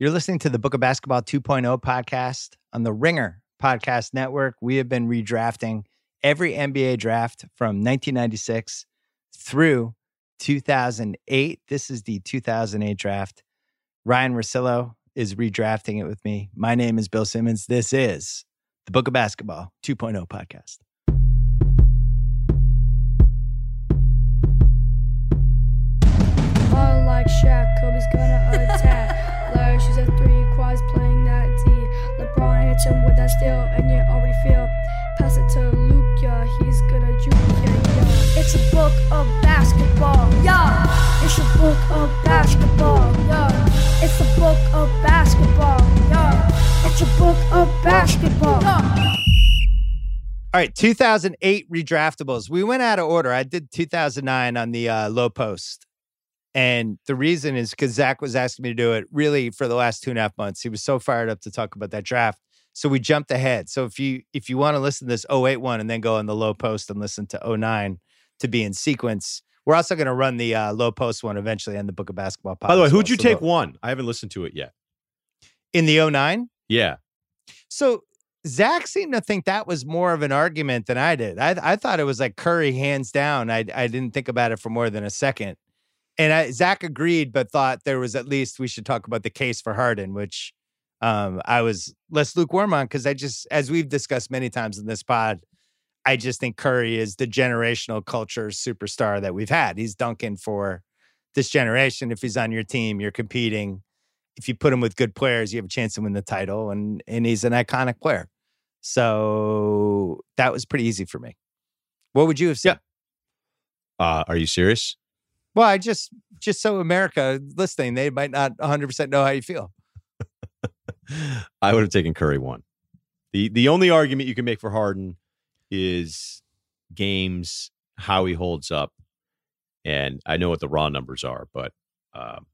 You're listening to the Book of Basketball 2.0 podcast on the Ringer Podcast Network. We have been redrafting every NBA draft from 1996 through 2008. This is the 2008 draft. Ryen Russillo is redrafting it with me. My name is Bill Simmons. This is the Book of Basketball 2.0 podcast. All like Shaq, Kobe's gonna attack. At three, Quads playing that D. LeBron hits him with that steal, and you already feel. Pass it to Luke, yeah, he's gonna juke, yeah, yeah. It's a book of basketball, yeah. It's a book of basketball, yeah. It's a book of basketball, yeah. It's a book of basketball, yeah. All right, 2008 redraftables. We went out of order. I did 2009 on the uh, low post. And the reason is because Zach was asking me to do it really for the last two and a half months. He was so fired up to talk about that draft. So we jumped ahead. So if you if you want to listen to this 08 one and then go on the low post and listen to 09 to be in sequence, we're also going to run the uh, low post one eventually on the Book of Basketball. Pod By the way, who'd you So take one? I haven't listened to it yet. in the 09? Yeah. So Zach seemed to think that was more of an argument than I did. I I thought it was like Curry hands down. I I didn't think about it for more than a second. And I, Zach agreed, but thought there was at least we should talk about the case for Harden, which um, I was less lukewarm on because I just, as we've discussed many times in this pod, I just think Curry is the generational culture superstar that we've had. He's dunking for this generation. If he's on your team, you're competing. If you put him with good players, you have a chance to win the title, and and he's an iconic player. So that was pretty easy for me. What would you have said? Uh, are you serious? Well, I just just so America listening, they might not 100 percent know how you feel. I would have taken Curry one. The the only argument you can make for Harden is games, how he holds up. And I know what the raw numbers are, but um,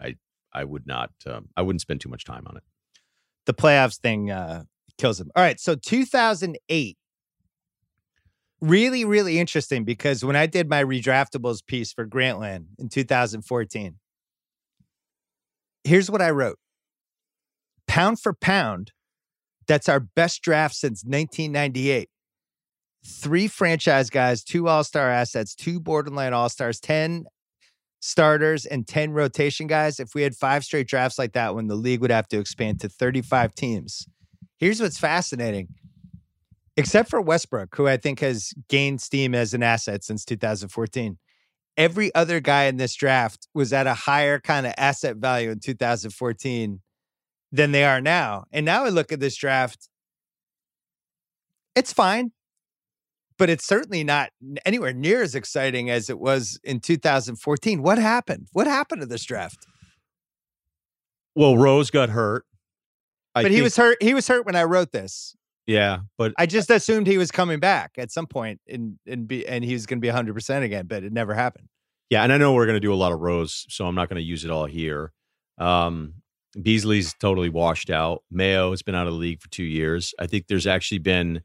I I would not um, I wouldn't spend too much time on it. The playoffs thing uh, kills him. All right, so 2008, really really interesting because when I did my redraftables piece for Grantland in 2014, here's what I wrote: pound for pound, that's our best draft since 1998. Three franchise guys, two all star assets, two borderline all stars, 10 starters, and 10 rotation guys. If we had five straight drafts like that one, the league would have to expand to 35 teams. Here's what's fascinating. Except for Westbrook, who I think has gained steam as an asset since 2014, every other guy in this draft was at a higher kind of asset value in 2014 than they are now. And now I look at this draft, it's fine, but it's certainly not anywhere near as exciting as it was in 2014. What happened? What happened to this draft? Well, Rose got hurt. I but he think- was hurt. He was hurt when I wrote this. Yeah, but I just assumed he was coming back at some point and and be and he was going to be 100 percent again, but it never happened. Yeah, and I know we're going to do a lot of Rose, so I'm not going to use it all here. Um, Beasley's totally washed out. Mayo has been out of the league for two years. I think there's actually been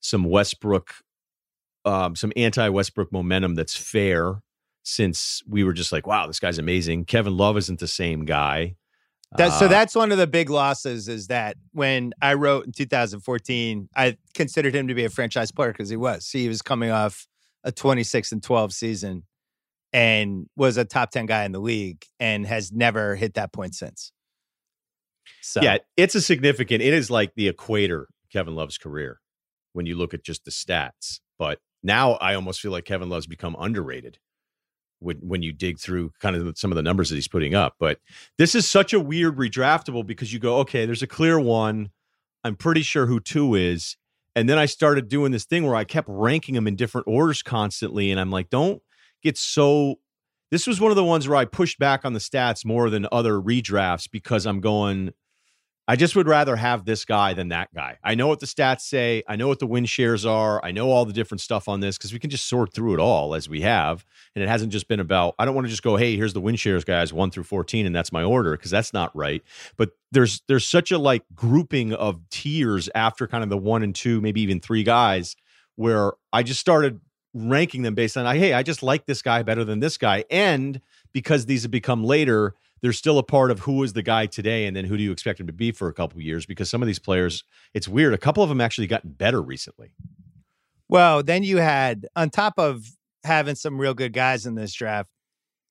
some Westbrook, um, some anti-Westbrook momentum that's fair since we were just like, wow, this guy's amazing. Kevin Love isn't the same guy. That, so Uh, that's one of the big losses is that when I wrote in 2014, I considered him to be a franchise player because he was. He was coming off a 26 and 12 season and was a top 10 guy in the league and has never hit that point since. So Yeah, it's a significant. It is like the equator Kevin Love's career when you look at just the stats. But now I almost feel like Kevin Love's become underrated when when you dig through kind of some of the numbers that he's putting up. But this is such a weird redraftable because you go, okay, there's a clear one. I'm pretty sure who two is. And then I started doing this thing where I kept ranking them in different orders constantly. And I'm like, don't get so. This was one of the ones where I pushed back on the stats more than other redrafts because I'm going, I just would rather have this guy than that guy. I know what the stats say. I know what the win shares are. I know all the different stuff on this because we can just sort through it all as we have. And it hasn't just been about, I don't want to just go, hey, here's the win shares guys, one through 14, and that's my order, because that's not right. But there's there's such a like grouping of tiers after kind of the one and two, maybe even three guys, where I just started ranking them based on, hey, I just like this guy better than this guy. And because these have become later, they're still a part of who is the guy today and then who do you expect him to be for a couple of years because some of these players, it's weird. A couple of them actually gotten better recently. Well, then you had, on top of having some real good guys in this draft,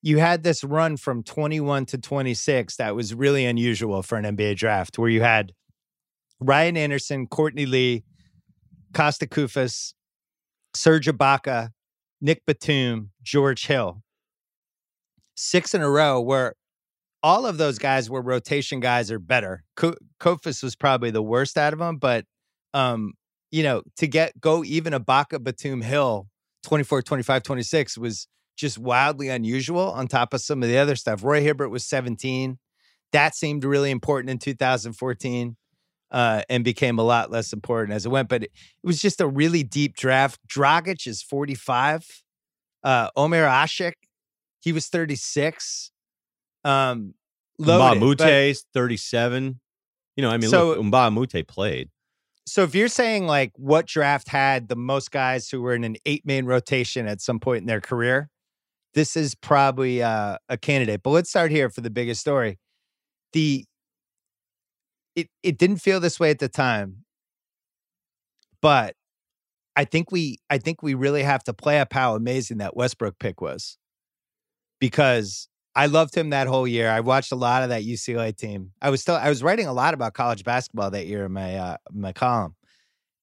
you had this run from 21 to 26 that was really unusual for an NBA draft, where you had Ryan Anderson, Courtney Lee, Kosta Koufos, Serge Ibaka, Nick Batum, George Hill. Six in a row where all of those guys were rotation guys or better. Koufos was probably the worst out of them, but um, you know, to get go even Ibaka, Batum, Hill, 24, 25, 26 was just wildly unusual on top of some of the other stuff. Roy Hibbert was 17. That seemed really important in 2014 uh, and became a lot less important as it went. But it, it was just a really deep draft. Dragic is 45. Uh, Omer Asik, he was 36. Um, is 37. You know, I mean, so, look, played. So if you're saying like what draft had the most guys who were in an eight man rotation at some point in their career, this is probably uh, a candidate. But let's start here for the biggest story. The it it didn't feel this way at the time, but I think we I think we really have to play up how amazing that Westbrook pick was, because I loved him that whole year. I watched a lot of that UCLA team. I was still I was writing a lot about college basketball that year in my uh, my column,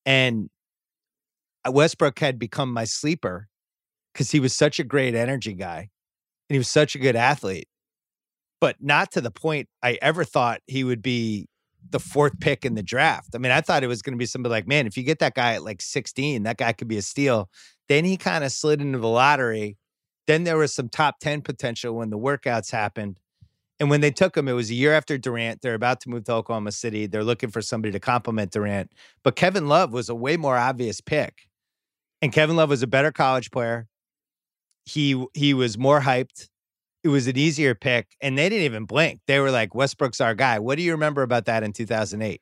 and Westbrook had become my sleeper because he was such a great energy guy and he was such a good athlete, but not to the point I ever thought he would be the fourth pick in the draft. I mean, I thought it was going to be somebody like, man, if you get that guy at like 16, that guy could be a steal. Then he kind of slid into the lottery. Then there was some top 10 potential when the workouts happened. And when they took him, it was a year after Durant. They're about to move to Oklahoma City. They're looking for somebody to complement Durant. But Kevin Love was a way more obvious pick. And Kevin Love was a better college player. He he was more hyped it was an easier pick, and they didn't even blink. They were like, Westbrook's our guy. What do you remember about that in 2008?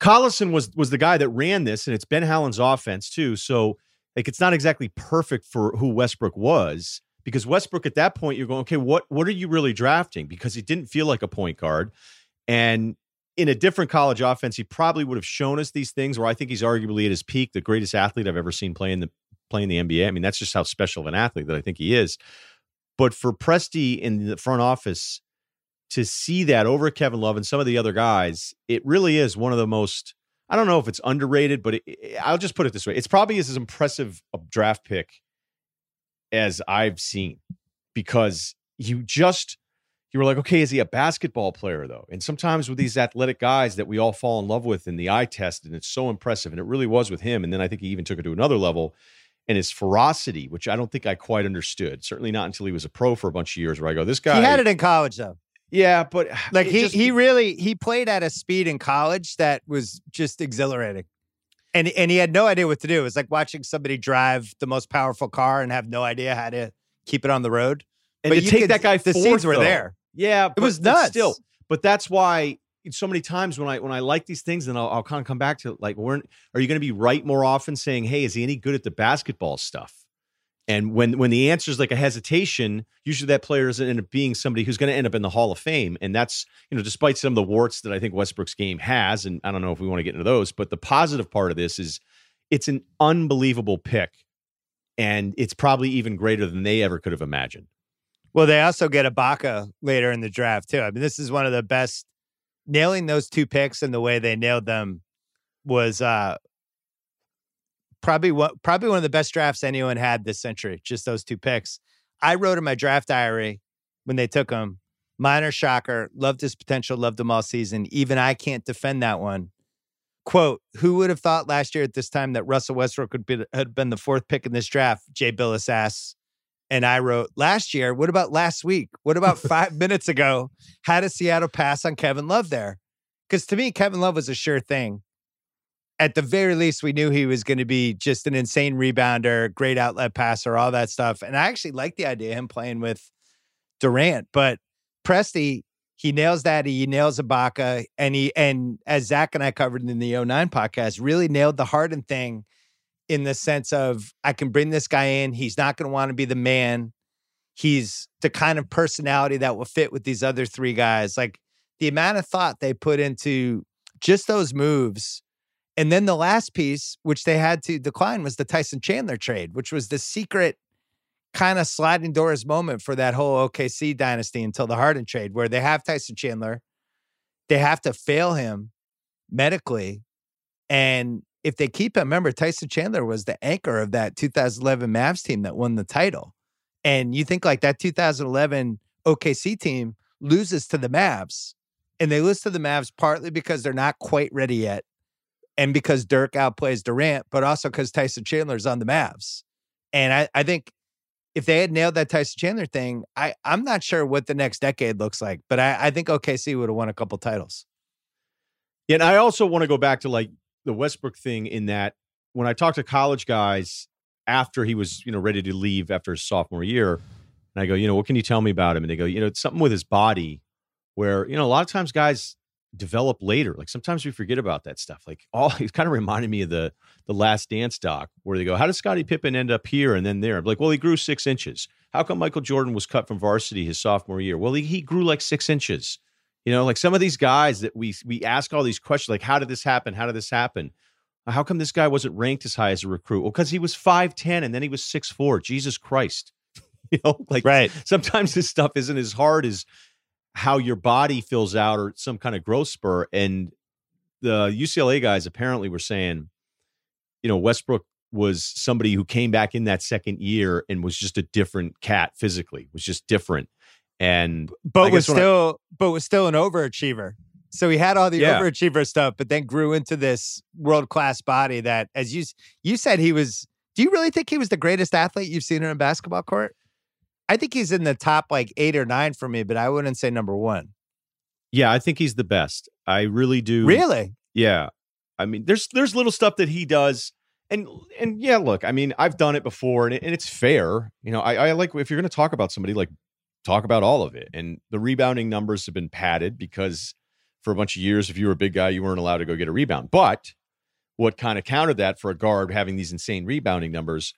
Collison was was the guy that ran this, and it's Ben Howland's offense too. So like it's not exactly perfect for who Westbrook was because Westbrook at that point you're going, okay, what what are you really drafting? Because he didn't feel like a point guard, and in a different college offense, he probably would have shown us these things. Where I think he's arguably at his peak, the greatest athlete I've ever seen playing the playing the NBA. I mean, that's just how special of an athlete that I think he is. But for Presti in the front office to see that over Kevin Love and some of the other guys, it really is one of the most. I don't know if it's underrated, but it, I'll just put it this way: it's probably as impressive a draft pick as I've seen because you just you were like, okay, is he a basketball player though? And sometimes with these athletic guys that we all fall in love with in the eye test, and it's so impressive, and it really was with him. And then I think he even took it to another level and his ferocity, which I don't think I quite understood. Certainly not until he was a pro for a bunch of years, where I go, this guy. He had it in college though. Yeah, but like he just, he really he played at a speed in college that was just exhilarating. And and he had no idea what to do. It was like watching somebody drive the most powerful car and have no idea how to keep it on the road. And but to take could, that guy, the fourth, scenes were though. there. Yeah, it was nuts. Still, but that's why so many times when I when I like these things, and I'll, I'll kind of come back to like, we're are you going to be right more often saying, "Hey, is he any good at the basketball stuff?" And when when the answer is like a hesitation, usually that player doesn't end up being somebody who's going to end up in the Hall of Fame. And that's you know, despite some of the warts that I think Westbrook's game has, and I don't know if we want to get into those, but the positive part of this is it's an unbelievable pick, and it's probably even greater than they ever could have imagined. Well, they also get Ibaka later in the draft too. I mean, this is one of the best nailing those two picks and the way they nailed them was uh probably what probably one of the best drafts anyone had this century. Just those two picks. I wrote in my draft diary when they took him. Minor shocker. Loved his potential. Loved him all season. Even I can't defend that one. Quote: Who would have thought last year at this time that Russell Westbrook would be had been the fourth pick in this draft? Jay Bilas asks. And I wrote last year. What about last week? What about five minutes ago? How does Seattle pass on Kevin Love there? Because to me, Kevin Love was a sure thing. At the very least, we knew he was going to be just an insane rebounder, great outlet passer, all that stuff. And I actually like the idea of him playing with Durant. But Presti, he nails that. He nails Ibaka. And he and as Zach and I covered in the 09 podcast, really nailed the Harden thing in the sense of I can bring this guy in. He's not going to want to be the man. he's the kind of personality that will fit with these other three guys. Like the amount of thought they put into just those moves. And then the last piece, which they had to decline, was the Tyson Chandler trade, which was the secret kind of sliding doors moment for that whole OKC dynasty until the Harden trade, where they have Tyson Chandler. They have to fail him medically. And if they keep him, remember, Tyson Chandler was the anchor of that 2011 Mavs team that won the title. And you think like that 2011 OKC team loses to the Mavs, and they lose to the Mavs partly because they're not quite ready yet, and because Dirk outplays Durant, but also because Tyson Chandler's on the Mavs. And I, I think if they had nailed that Tyson Chandler thing, I, I'm not sure what the next decade looks like, but I, I think OKC would have won a couple titles. Yeah, and I also want to go back to like the Westbrook thing in that when I talk to college guys after he was, you know, ready to leave after his sophomore year, and I go, you know, what can you tell me about him? And they go, you know, it's something with his body where, you know, a lot of times guys develop later. Like sometimes we forget about that stuff. Like all he's kind of reminded me of the the last dance doc where they go, How does Scottie Pippen end up here and then there? I'm like, well, he grew six inches. How come Michael Jordan was cut from varsity his sophomore year? Well, he, he grew like six inches. You know, like some of these guys that we we ask all these questions, like, how did this happen? How did this happen? How come this guy wasn't ranked as high as a recruit? Well, because he was 5'10 and then he was six four. Jesus Christ. you know, like right. sometimes this stuff isn't as hard as how your body fills out or some kind of growth spur. And the UCLA guys apparently were saying, you know, Westbrook was somebody who came back in that second year and was just a different cat physically, was just different. And but was still I, but was still an overachiever. So he had all the yeah. overachiever stuff, but then grew into this world class body that, as you you said, he was. Do you really think he was the greatest athlete you've seen in a basketball court? I think he's in the top like eight or nine for me, but I wouldn't say number one. Yeah, I think he's the best. I really do. Really? Yeah. I mean, there's there's little stuff that he does, and and yeah, look, I mean, I've done it before, and, it, and it's fair. You know, I, I like if you're going to talk about somebody, like talk about all of it. And the rebounding numbers have been padded because for a bunch of years, if you were a big guy, you weren't allowed to go get a rebound. But what kind of countered that for a guard having these insane rebounding numbers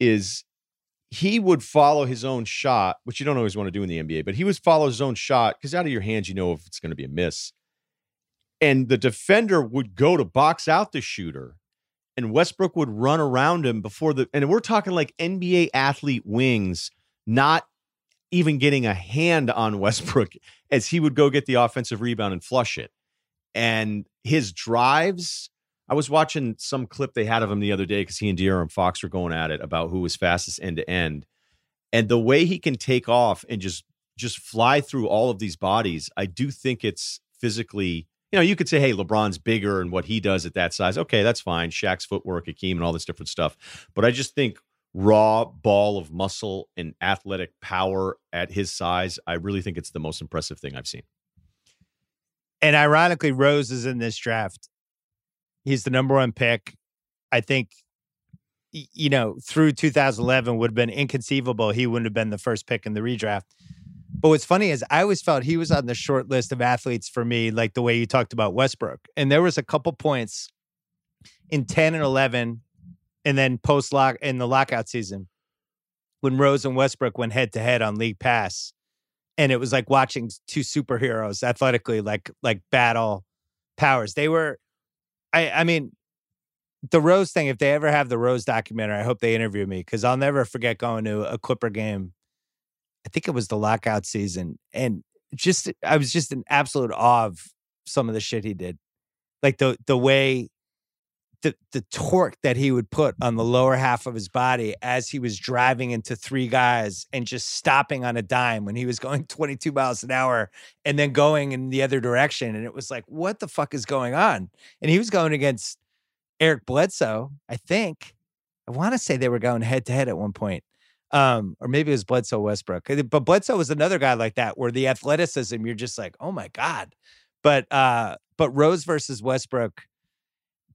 is he would follow his own shot, which you don't always want to do in the NBA, but he would follow his own shot because out of your hands, you know if it's going to be a miss. And the defender would go to box out the shooter, and Westbrook would run around him before the. And we're talking like NBA athlete wings, not even getting a hand on Westbrook as he would go get the offensive rebound and flush it. And his drives I was watching some clip they had of him the other day because he and De'Aaron Fox were going at it about who was fastest end to end, and the way he can take off and just just fly through all of these bodies. I do think it's physically. You know, you could say, "Hey, LeBron's bigger and what he does at that size." Okay, that's fine. Shaq's footwork, Hakeem, and all this different stuff. But I just think raw ball of muscle and athletic power at his size, I really think it's the most impressive thing I've seen. And ironically, Rose is in this draft He's the number one pick. I think, you know, through 2011 would have been inconceivable. He wouldn't have been the first pick in the redraft. But what's funny is I always felt he was on the short list of athletes for me, like the way you talked about Westbrook. And there was a couple points in 10 and 11, and then post lock in the lockout season when Rose and Westbrook went head to head on league pass. And it was like watching two superheroes athletically, like like battle powers. They were I I mean, the Rose thing. If they ever have the Rose documentary, I hope they interview me because I'll never forget going to a Clipper game. I think it was the lockout season, and just I was just in absolute awe of some of the shit he did, like the the way the the torque that he would put on the lower half of his body as he was driving into three guys and just stopping on a dime when he was going 22 miles an hour and then going in the other direction. And it was like what the fuck is going on? And he was going against Eric Bledsoe I think. I want to say they were going head to head at one point um or maybe it was Bledsoe Westbrook. But Bledsoe was another guy like that where the athleticism you're just like oh my god. But uh but Rose versus Westbrook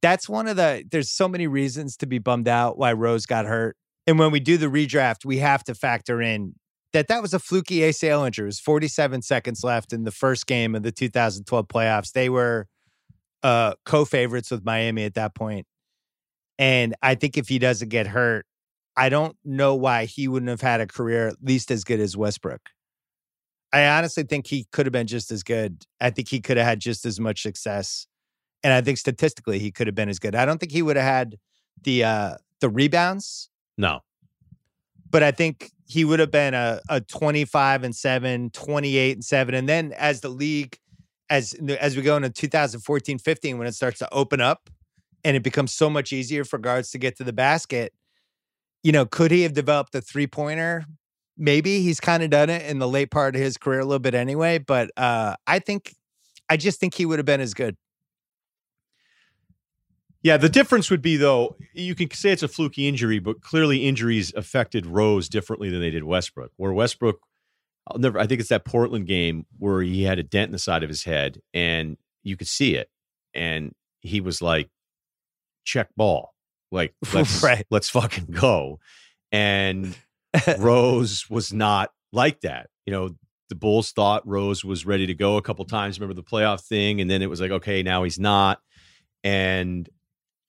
that's one of the there's so many reasons to be bummed out why Rose got hurt. And when we do the redraft, we have to factor in that that was a fluky ACL injury. It was 47 seconds left in the first game of the 2012 playoffs. They were uh, co-favorites with Miami at that point. And I think if he doesn't get hurt, I don't know why he wouldn't have had a career at least as good as Westbrook. I honestly think he could have been just as good. I think he could have had just as much success. And I think statistically he could have been as good. I don't think he would have had the uh the rebounds, No. but I think he would have been a, a 25 and 7, 28 and 7. And then as the league as as we go into 2014 15 when it starts to open up and it becomes so much easier for guards to get to the basket, you know, could he have developed a three pointer? Maybe he's kind of done it in the late part of his career a little bit anyway, but uh I think I just think he would have been as good. Yeah, the difference would be though, you can say it's a fluky injury, but clearly injuries affected Rose differently than they did Westbrook. Where Westbrook, I'll never I think it's that Portland game where he had a dent in the side of his head and you could see it. And he was like, check ball. Like let's Right. let's fucking go. And Rose was not like that. You know, the Bulls thought Rose was ready to go a couple times. Remember the playoff thing? And then it was like, okay, now he's not. And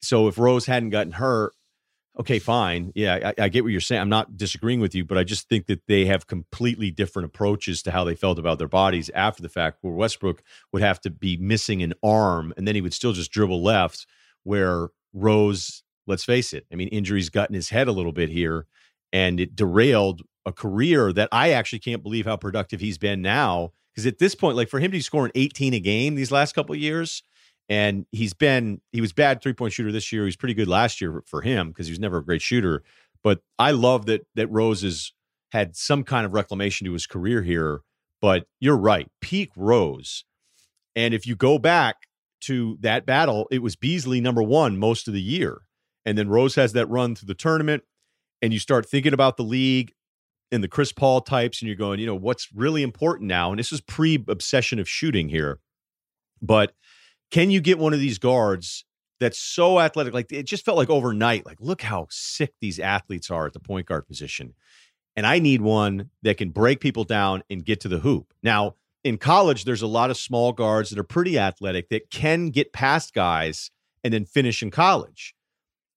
so if Rose hadn't gotten hurt, okay, fine. Yeah, I, I get what you're saying. I'm not disagreeing with you, but I just think that they have completely different approaches to how they felt about their bodies after the fact, where Westbrook would have to be missing an arm and then he would still just dribble left, where Rose, let's face it, I mean, injuries got in his head a little bit here and it derailed a career that I actually can't believe how productive he's been now. Because at this point, like for him to be scoring 18 a game these last couple years, and he's been he was bad three point shooter this year. He was pretty good last year for him because he was never a great shooter. But I love that that Rose has had some kind of reclamation to his career here. But you're right, peak Rose. And if you go back to that battle, it was Beasley number one most of the year. And then Rose has that run through the tournament, and you start thinking about the league and the Chris Paul types, and you're going, you know, what's really important now? And this is pre obsession of shooting here. But can you get one of these guards that's so athletic? Like it just felt like overnight, like, look how sick these athletes are at the point guard position. And I need one that can break people down and get to the hoop. Now, in college, there's a lot of small guards that are pretty athletic that can get past guys and then finish in college.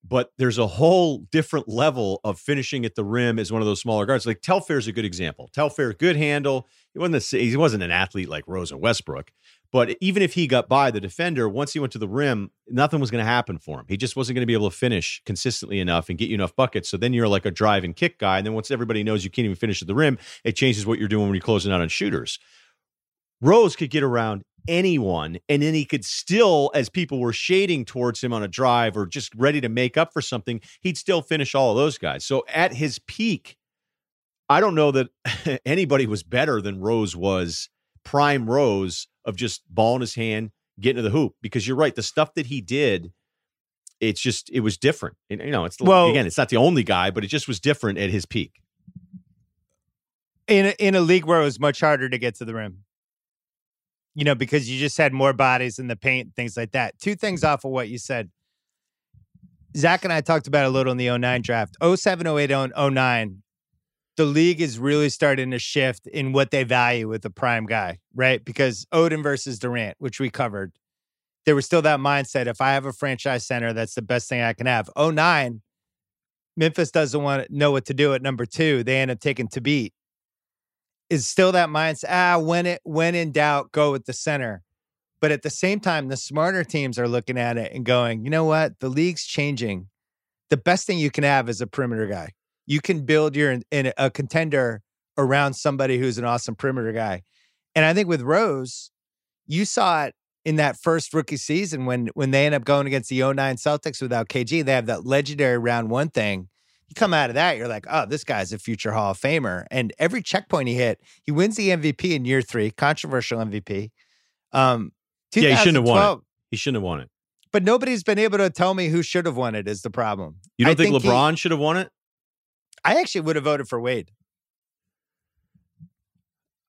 But there's a whole different level of finishing at the rim as one of those smaller guards. Like Telfair's a good example. Telfair, good handle. He wasn't he wasn't an athlete like Rose and Westbrook, but even if he got by the defender, once he went to the rim, nothing was going to happen for him. He just wasn't going to be able to finish consistently enough and get you enough buckets. So then you're like a drive and kick guy. And then once everybody knows you can't even finish at the rim, it changes what you're doing when you're closing out on shooters. Rose could get around anyone, and then he could still, as people were shading towards him on a drive or just ready to make up for something, he'd still finish all of those guys. So at his peak, I don't know that anybody was better than Rose was prime Rose of just ball in his hand, getting to the hoop. Because you're right, the stuff that he did, it's just it was different. And, you know, it's Well- again, it's not the only guy, but it just was different at his peak. in a, in a league where it was much harder to get to the rim. You know, because you just had more bodies in the paint, things like that. Two things off of what you said. Zach and I talked about a little in the 09 draft. 07, 08, 09, the league is really starting to shift in what they value with the prime guy, right? Because Oden versus Durant, which we covered, there was still that mindset. If I have a franchise center, that's the best thing I can have. 09, Memphis doesn't want to know what to do at number two. They end up taking Thabeet is still that mindset. Ah, when it when in doubt, go with the center. But at the same time, the smarter teams are looking at it and going, you know what? The league's changing. The best thing you can have is a perimeter guy. You can build your in a contender around somebody who's an awesome perimeter guy. And I think with Rose, you saw it in that first rookie season when when they end up going against the 09 Celtics without KG. They have that legendary round one thing you come out of that, you're like, oh, this guy's a future Hall of Famer. And every checkpoint he hit, he wins the MVP in year three, controversial MVP. Um, Yeah, he shouldn't have won it. He shouldn't have won it. But nobody's been able to tell me who should have won it. Is the problem? You don't I think, think he- LeBron should have won it? I actually would have voted for Wade.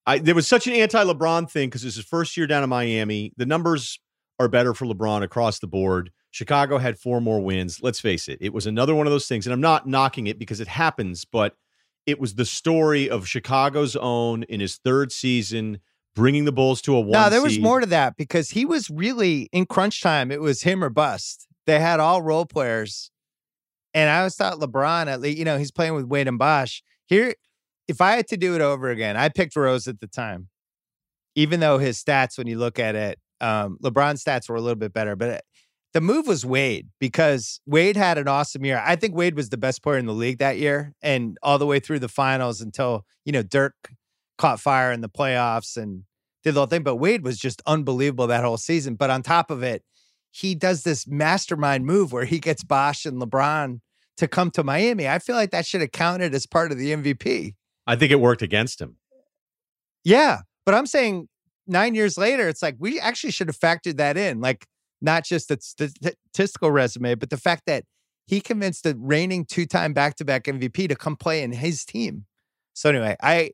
I there was such an anti-LeBron thing because it's his first year down in Miami. The numbers are better for LeBron across the board. Chicago had four more wins. Let's face it, it was another one of those things, and I'm not knocking it because it happens, but it was the story of Chicago's own in his third season, bringing the Bulls to a one. No, there was seed. more to that because he was really in crunch time. It was him or bust. They had all role players. And I always thought LeBron, at least, you know, he's playing with Wade and Bosh. Here, if I had to do it over again, I picked Rose at the time, even though his stats, when you look at it, um, LeBron's stats were a little bit better. But the move was Wade because Wade had an awesome year. I think Wade was the best player in the league that year and all the way through the finals until, you know, Dirk caught fire in the playoffs and did the whole thing. But Wade was just unbelievable that whole season. But on top of it, he does this mastermind move where he gets Bosh and LeBron to come to Miami. I feel like that should have counted as part of the MVP. I think it worked against him. Yeah. But I'm saying nine years later, it's like we actually should have factored that in. Like, not just the statistical resume, but the fact that he convinced the reigning two time back to back MVP to come play in his team. So, anyway, I,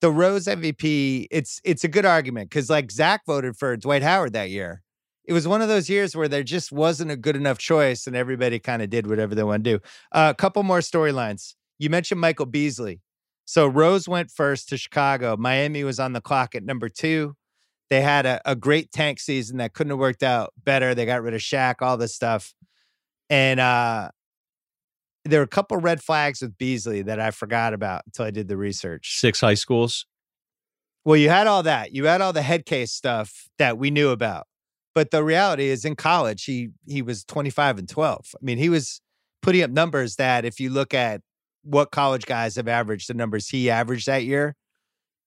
the Rose MVP, it's it's a good argument because like Zach voted for Dwight Howard that year. It was one of those years where there just wasn't a good enough choice, and everybody kind of did whatever they want to do. Uh, a couple more storylines. You mentioned Michael Beasley. So Rose went first to Chicago. Miami was on the clock at number two. They had a, a great tank season that couldn't have worked out better. They got rid of Shaq, all this stuff. And uh, there were a couple red flags with Beasley that I forgot about until I did the research. Six high schools. Well, you had all that. You had all the head case stuff that we knew about. But the reality is in college, he he was 25 and 12. I mean, he was putting up numbers that if you look at what college guys have averaged, the numbers he averaged that year,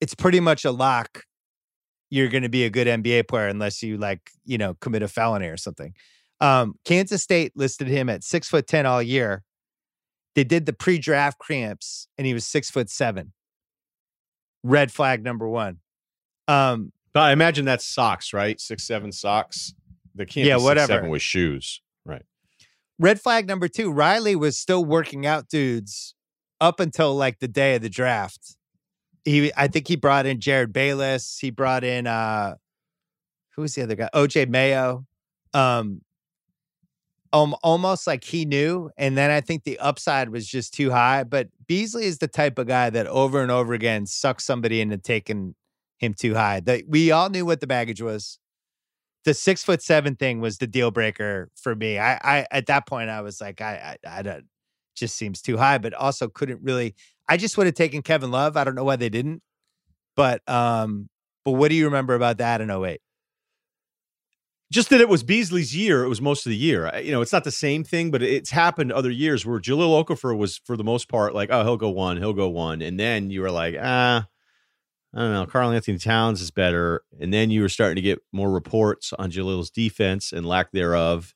it's pretty much a lock. You're going to be a good NBA player unless you like, you know, commit a felony or something. Um, Kansas State listed him at six foot 10 all year. They did the pre draft cramps and he was six foot seven. Red flag number one. Um, but I imagine that's socks, right? Six, seven socks. The can't yeah, whatever. seven with shoes, right? Red flag number two. Riley was still working out dudes up until like the day of the draft. He, I think he brought in Jerryd Bayless. He brought in uh, who was the other guy? OJ Mayo. Um, um, almost like he knew, and then I think the upside was just too high. But Beasley is the type of guy that over and over again sucks somebody into taking him too high. That we all knew what the baggage was. The six foot seven thing was the deal breaker for me. I, I at that point I was like, I, I, I don't. Just seems too high, but also couldn't really. I just would have taken Kevin Love. I don't know why they didn't, but um, but what do you remember about that in 08? just that it was Beasley's year. It was most of the year. You know, it's not the same thing, but it's happened other years where Jahlil Okafor was, for the most part, like, oh, he'll go one, he'll go one, and then you were like, ah, I don't know, Karl-Anthony Towns is better. And then you were starting to get more reports on Jahlil's defense and lack thereof.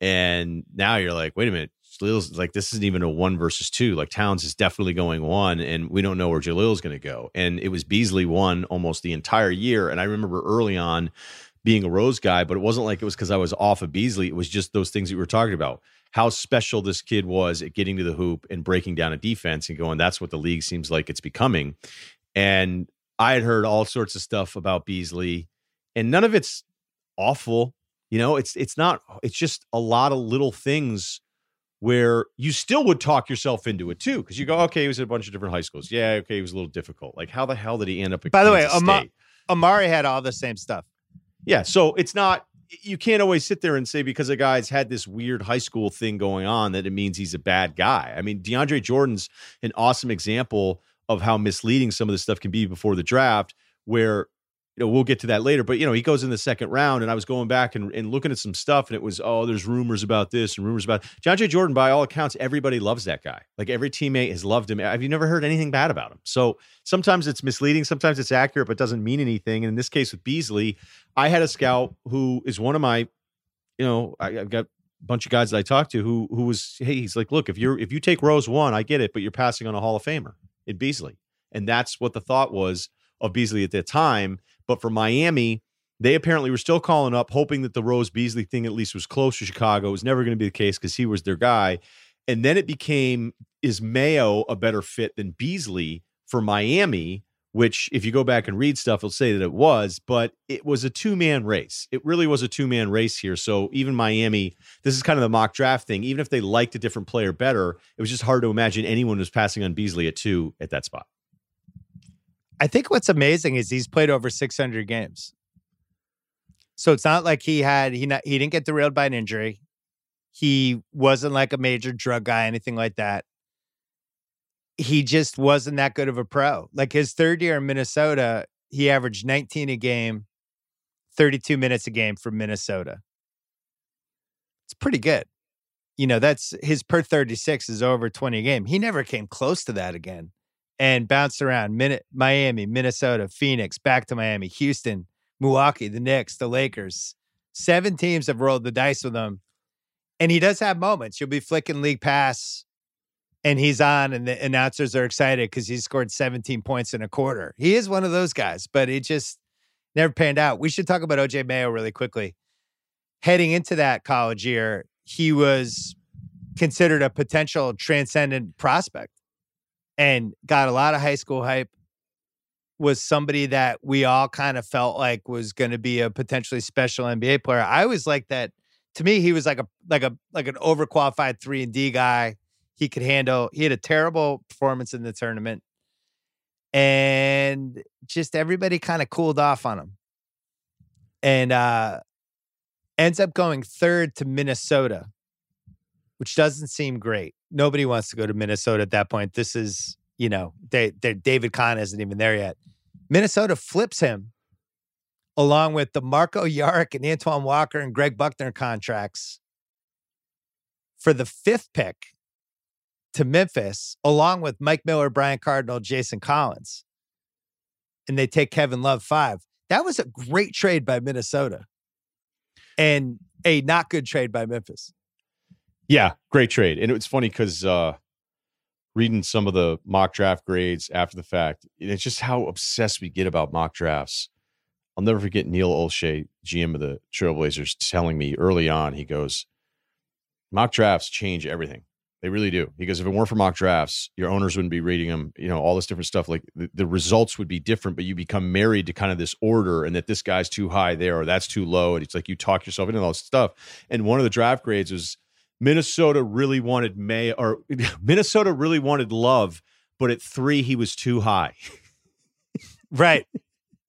And now you're like, wait a minute, Jahlil's like, this isn't even a one versus two. Like Towns is definitely going one, and we don't know where Jahlil's going to go. And it was Beasley one almost the entire year. And I remember early on being a Rose guy, but it wasn't like it was because I was off of Beasley. It was just those things that we were talking about. How special this kid was at getting to the hoop and breaking down a defense and going, that's what the league seems like it's becoming. And I had heard all sorts of stuff about Beasley, and none of it's awful. You know, it's it's not. It's just a lot of little things where you still would talk yourself into it too, because you go, okay, he was at a bunch of different high schools. Yeah, okay, he was a little difficult. Like, how the hell did he end up? By the way, Ama- Amar'e had all the same stuff. Yeah, so it's not. You can't always sit there and say because a guy's had this weird high school thing going on that it means he's a bad guy. I mean, DeAndre Jordan's an awesome example of how misleading some of this stuff can be before the draft, where you know, we'll get to that later. But you know, he goes in the second round, and I was going back and, and looking at some stuff, and it was oh, there's rumors about this and rumors about DeAndre Jordan. By all accounts, everybody loves that guy. Like every teammate has loved him. Have you never heard anything bad about him? So sometimes it's misleading, sometimes it's accurate, but doesn't mean anything. And in this case with Beasley, I had a scout who is one of my, you know, I, I've got a bunch of guys that I talked to who who was hey, he's like, look, if you're if you take Rose one, I get it, but you're passing on a Hall of Famer in Beasley. And that's what the thought was of Beasley at that time. But for Miami, they apparently were still calling up, hoping that the Rose Beasley thing at least was close to Chicago. It was never going to be the case because he was their guy. And then it became is Mayo a better fit than Beasley for Miami? Which, if you go back and read stuff, it'll say that it was, but it was a two man race. It really was a two man race here. So even Miami, this is kind of the mock draft thing. Even if they liked a different player better, it was just hard to imagine anyone was passing on Beasley at two at that spot. I think what's amazing is he's played over 600 games. So it's not like he had he not he didn't get derailed by an injury. He wasn't like a major drug guy, anything like that. He just wasn't that good of a pro. Like his third year in Minnesota, he averaged 19 a game, 32 minutes a game for Minnesota. It's pretty good. You know, that's his per 36 is over 20 a game. He never came close to that again and bounced around Min- Miami, Minnesota, Phoenix, back to Miami, Houston, Milwaukee, the Knicks, the Lakers. Seven teams have rolled the dice with him. And he does have moments. You'll be flicking league pass and he's on, and the announcers are excited because he scored 17 points in a quarter. He is one of those guys, but it just never panned out. We should talk about OJ Mayo really quickly. Heading into that college year, he was considered a potential transcendent prospect and got a lot of high school hype was somebody that we all kind of felt like was going to be a potentially special NBA player. I was like that. To me, he was like a like a like an overqualified three and D guy. He could handle. He had a terrible performance in the tournament, and just everybody kind of cooled off on him, and uh ends up going third to Minnesota, which doesn't seem great. Nobody wants to go to Minnesota at that point. This is you know, they, they David Kahn isn't even there yet. Minnesota flips him along with the Marko Jaric and Antoine Walker and Greg Buckner contracts for the fifth pick to Memphis, along with Mike Miller, Brian Cardinal, Jason Collins. And they take Kevin Love five. That was a great trade by Minnesota and a not good trade by Memphis. Yeah, great trade. And it's funny because uh, reading some of the mock draft grades after the fact. It's just how obsessed we get about mock drafts. I'll never forget Neil Olshey, GM of the Trailblazers, telling me early on, he goes, mock drafts change everything. They really do. Because if it weren't for mock drafts, your owners wouldn't be reading them, you know, all this different stuff. Like the, the results would be different, but you become married to kind of this order and that this guy's too high there or that's too low. And it's like you talk yourself into all this stuff. And one of the draft grades was Minnesota really wanted Mayo Minnesota really wanted Love, but at three he was too high. right.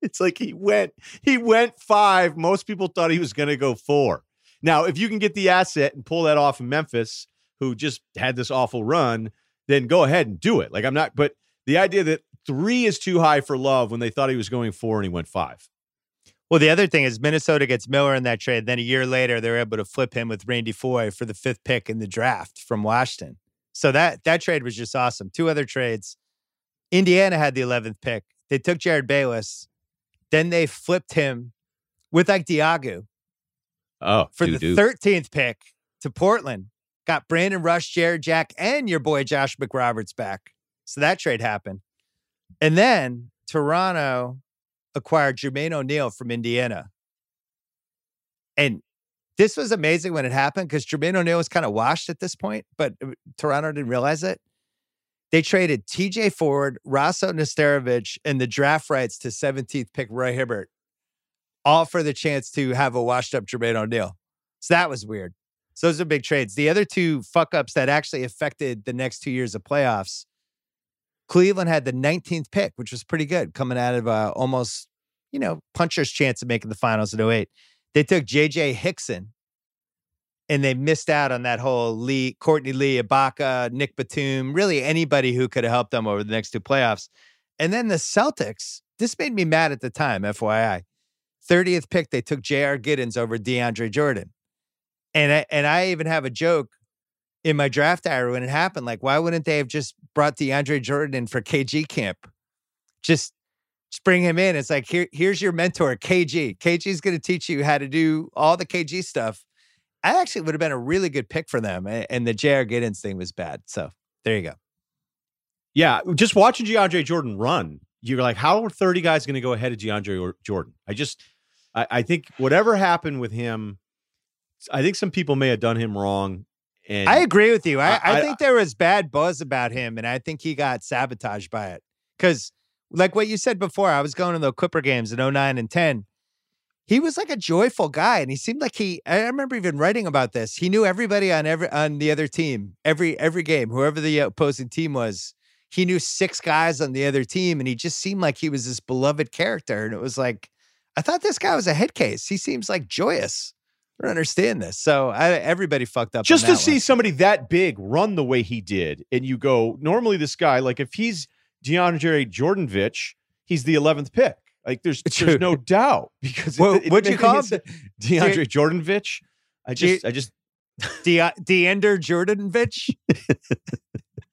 It's like he went he went five. Most people thought he was going to go four. Now, if you can get the asset and pull that off in Memphis, who just had this awful run, then go ahead and do it. Like I'm not, but the idea that three is too high for Love when they thought he was going four and he went five. Well, the other thing is Minnesota gets Miller in that trade. Then a year later, they're able to flip him with Randy Foye for the fifth pick in the draft from Washington. So that that trade was just awesome. Two other trades. Indiana had the 11th pick. They took Jerryd Bayless. Then they flipped him with like Diogu. Oh, for the 13th pick to Portland. Got Brandon Rush, Jarrett Jack, and your boy Josh McRoberts back. So that trade happened. And then Toronto acquired Jermaine O'Neal from Indiana. And this was amazing when it happened because Jermaine O'Neal was kind of washed at this point, but uh, Toronto didn't realize it. They traded TJ Ford, Rasho Nesterovic, and the draft rights to 17th pick Roy Hibbert, all for the chance to have a washed up Jermaine O'Neal. So that was weird. So those are big trades. The other two fuck ups that actually affected the next two years of playoffs Cleveland had the 19th pick, which was pretty good coming out of uh, almost, you know, puncher's chance of making the finals in 08. They took JJ Hickson and they missed out on that whole Lee, Courtney Lee, Ibaka, Nick Batum, really anybody who could have helped them over the next two playoffs. And then the Celtics, this made me mad at the time, FYI. 30th pick, they took J.R. Giddens over DeAndre Jordan. And I, and I even have a joke in my draft diary when it happened. Like, why wouldn't they have just brought DeAndre Jordan in for KG camp? Just, just bring him in. It's like, here, here's your mentor, KG. KG is going to teach you how to do all the KG stuff. I actually would have been a really good pick for them. And the J.R. Giddens thing was bad. So there you go. Yeah. Just watching DeAndre Jordan run, you're like, how are 30 guys going to go ahead of DeAndre Jordan? I just, I, I think whatever happened with him, I think some people may have done him wrong. And I agree with you. I, I, I, think there was bad buzz about him, and I think he got sabotaged by it. Because, like what you said before, I was going to the Clipper games in 09 and 10. He was like a joyful guy, and he seemed like he. I remember even writing about this. He knew everybody on every on the other team, every every game, whoever the opposing team was. He knew six guys on the other team, and he just seemed like he was this beloved character. And it was like, I thought this guy was a head case. He seems like joyous. I don't understand this. So I, everybody fucked up. Just to see one. somebody that big run the way he did, and you go, normally this guy, like if he's DeAndre Jordanvich, he's the 11th pick. Like there's True. there's no doubt because Well, it, it what'd you call him? DeAndre Jordanvich. I just I just De- Deander Jordanovich.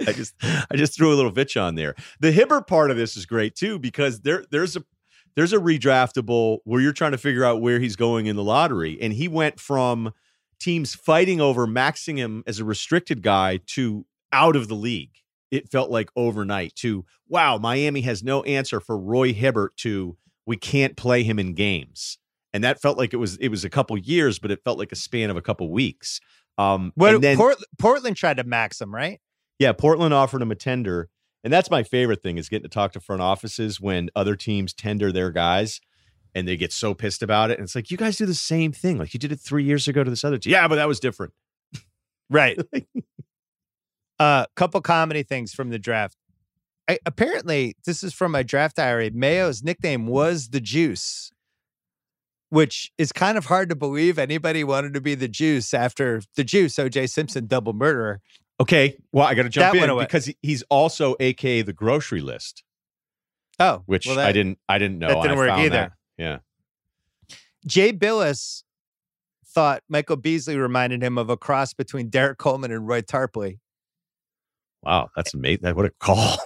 I just I just threw a little bitch on there. The Hibbert part of this is great too because there there's a there's a redraftable where you're trying to figure out where he's going in the lottery, and he went from teams fighting over maxing him as a restricted guy to out of the league. It felt like overnight to wow, Miami has no answer for Roy Hibbert to we can't play him in games. And that felt like it was it was a couple years, but it felt like a span of a couple weeks. Um, and then, Port- Portland tried to max him, right? yeah, Portland offered him a tender. And that's my favorite thing is getting to talk to front offices when other teams tender their guys and they get so pissed about it. And it's like, you guys do the same thing. Like you did it three years ago to this other team. Yeah, but that was different. Right. uh, couple comedy things from the draft. I, apparently, this is from my draft diary. Mayo's nickname was the Juice, which is kind of hard to believe anybody wanted to be the Juice after the Juice, O.J. Simpson, double murderer. Okay. Well, I got to jump That in because he's also AKA the grocery list, Oh, which well, I didn't, I didn't know. that didn't work either. that. Yeah. Jay Bilas thought Michael Beasley reminded him of a cross between Derrick Coleman and Roy Tarpley. Wow. That's amazing. That, what a call.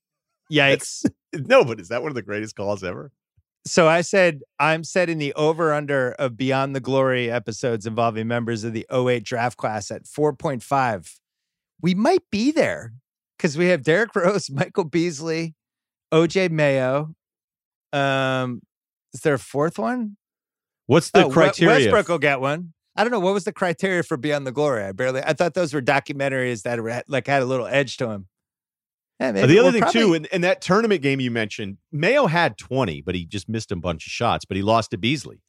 Yikes. no, but is that one of the greatest calls ever? So I said I'm setting the over under of Beyond the Glory episodes involving members of the 08 draft class at 4.5. We might be there because we have Derrick Rose, Michael Beasley, OJ Mayo. Um, is there a fourth one? What's the Oh, criteria? Westbrook will get one. I don't know what was the criteria for Beyond the Glory. I barely. I thought those were documentaries that were, like had a little edge to them. Yeah, Uh, the other thing probably- too, in, in that tournament game you mentioned, Mayo had 20, but he just missed a bunch of shots, but he lost to Beasley.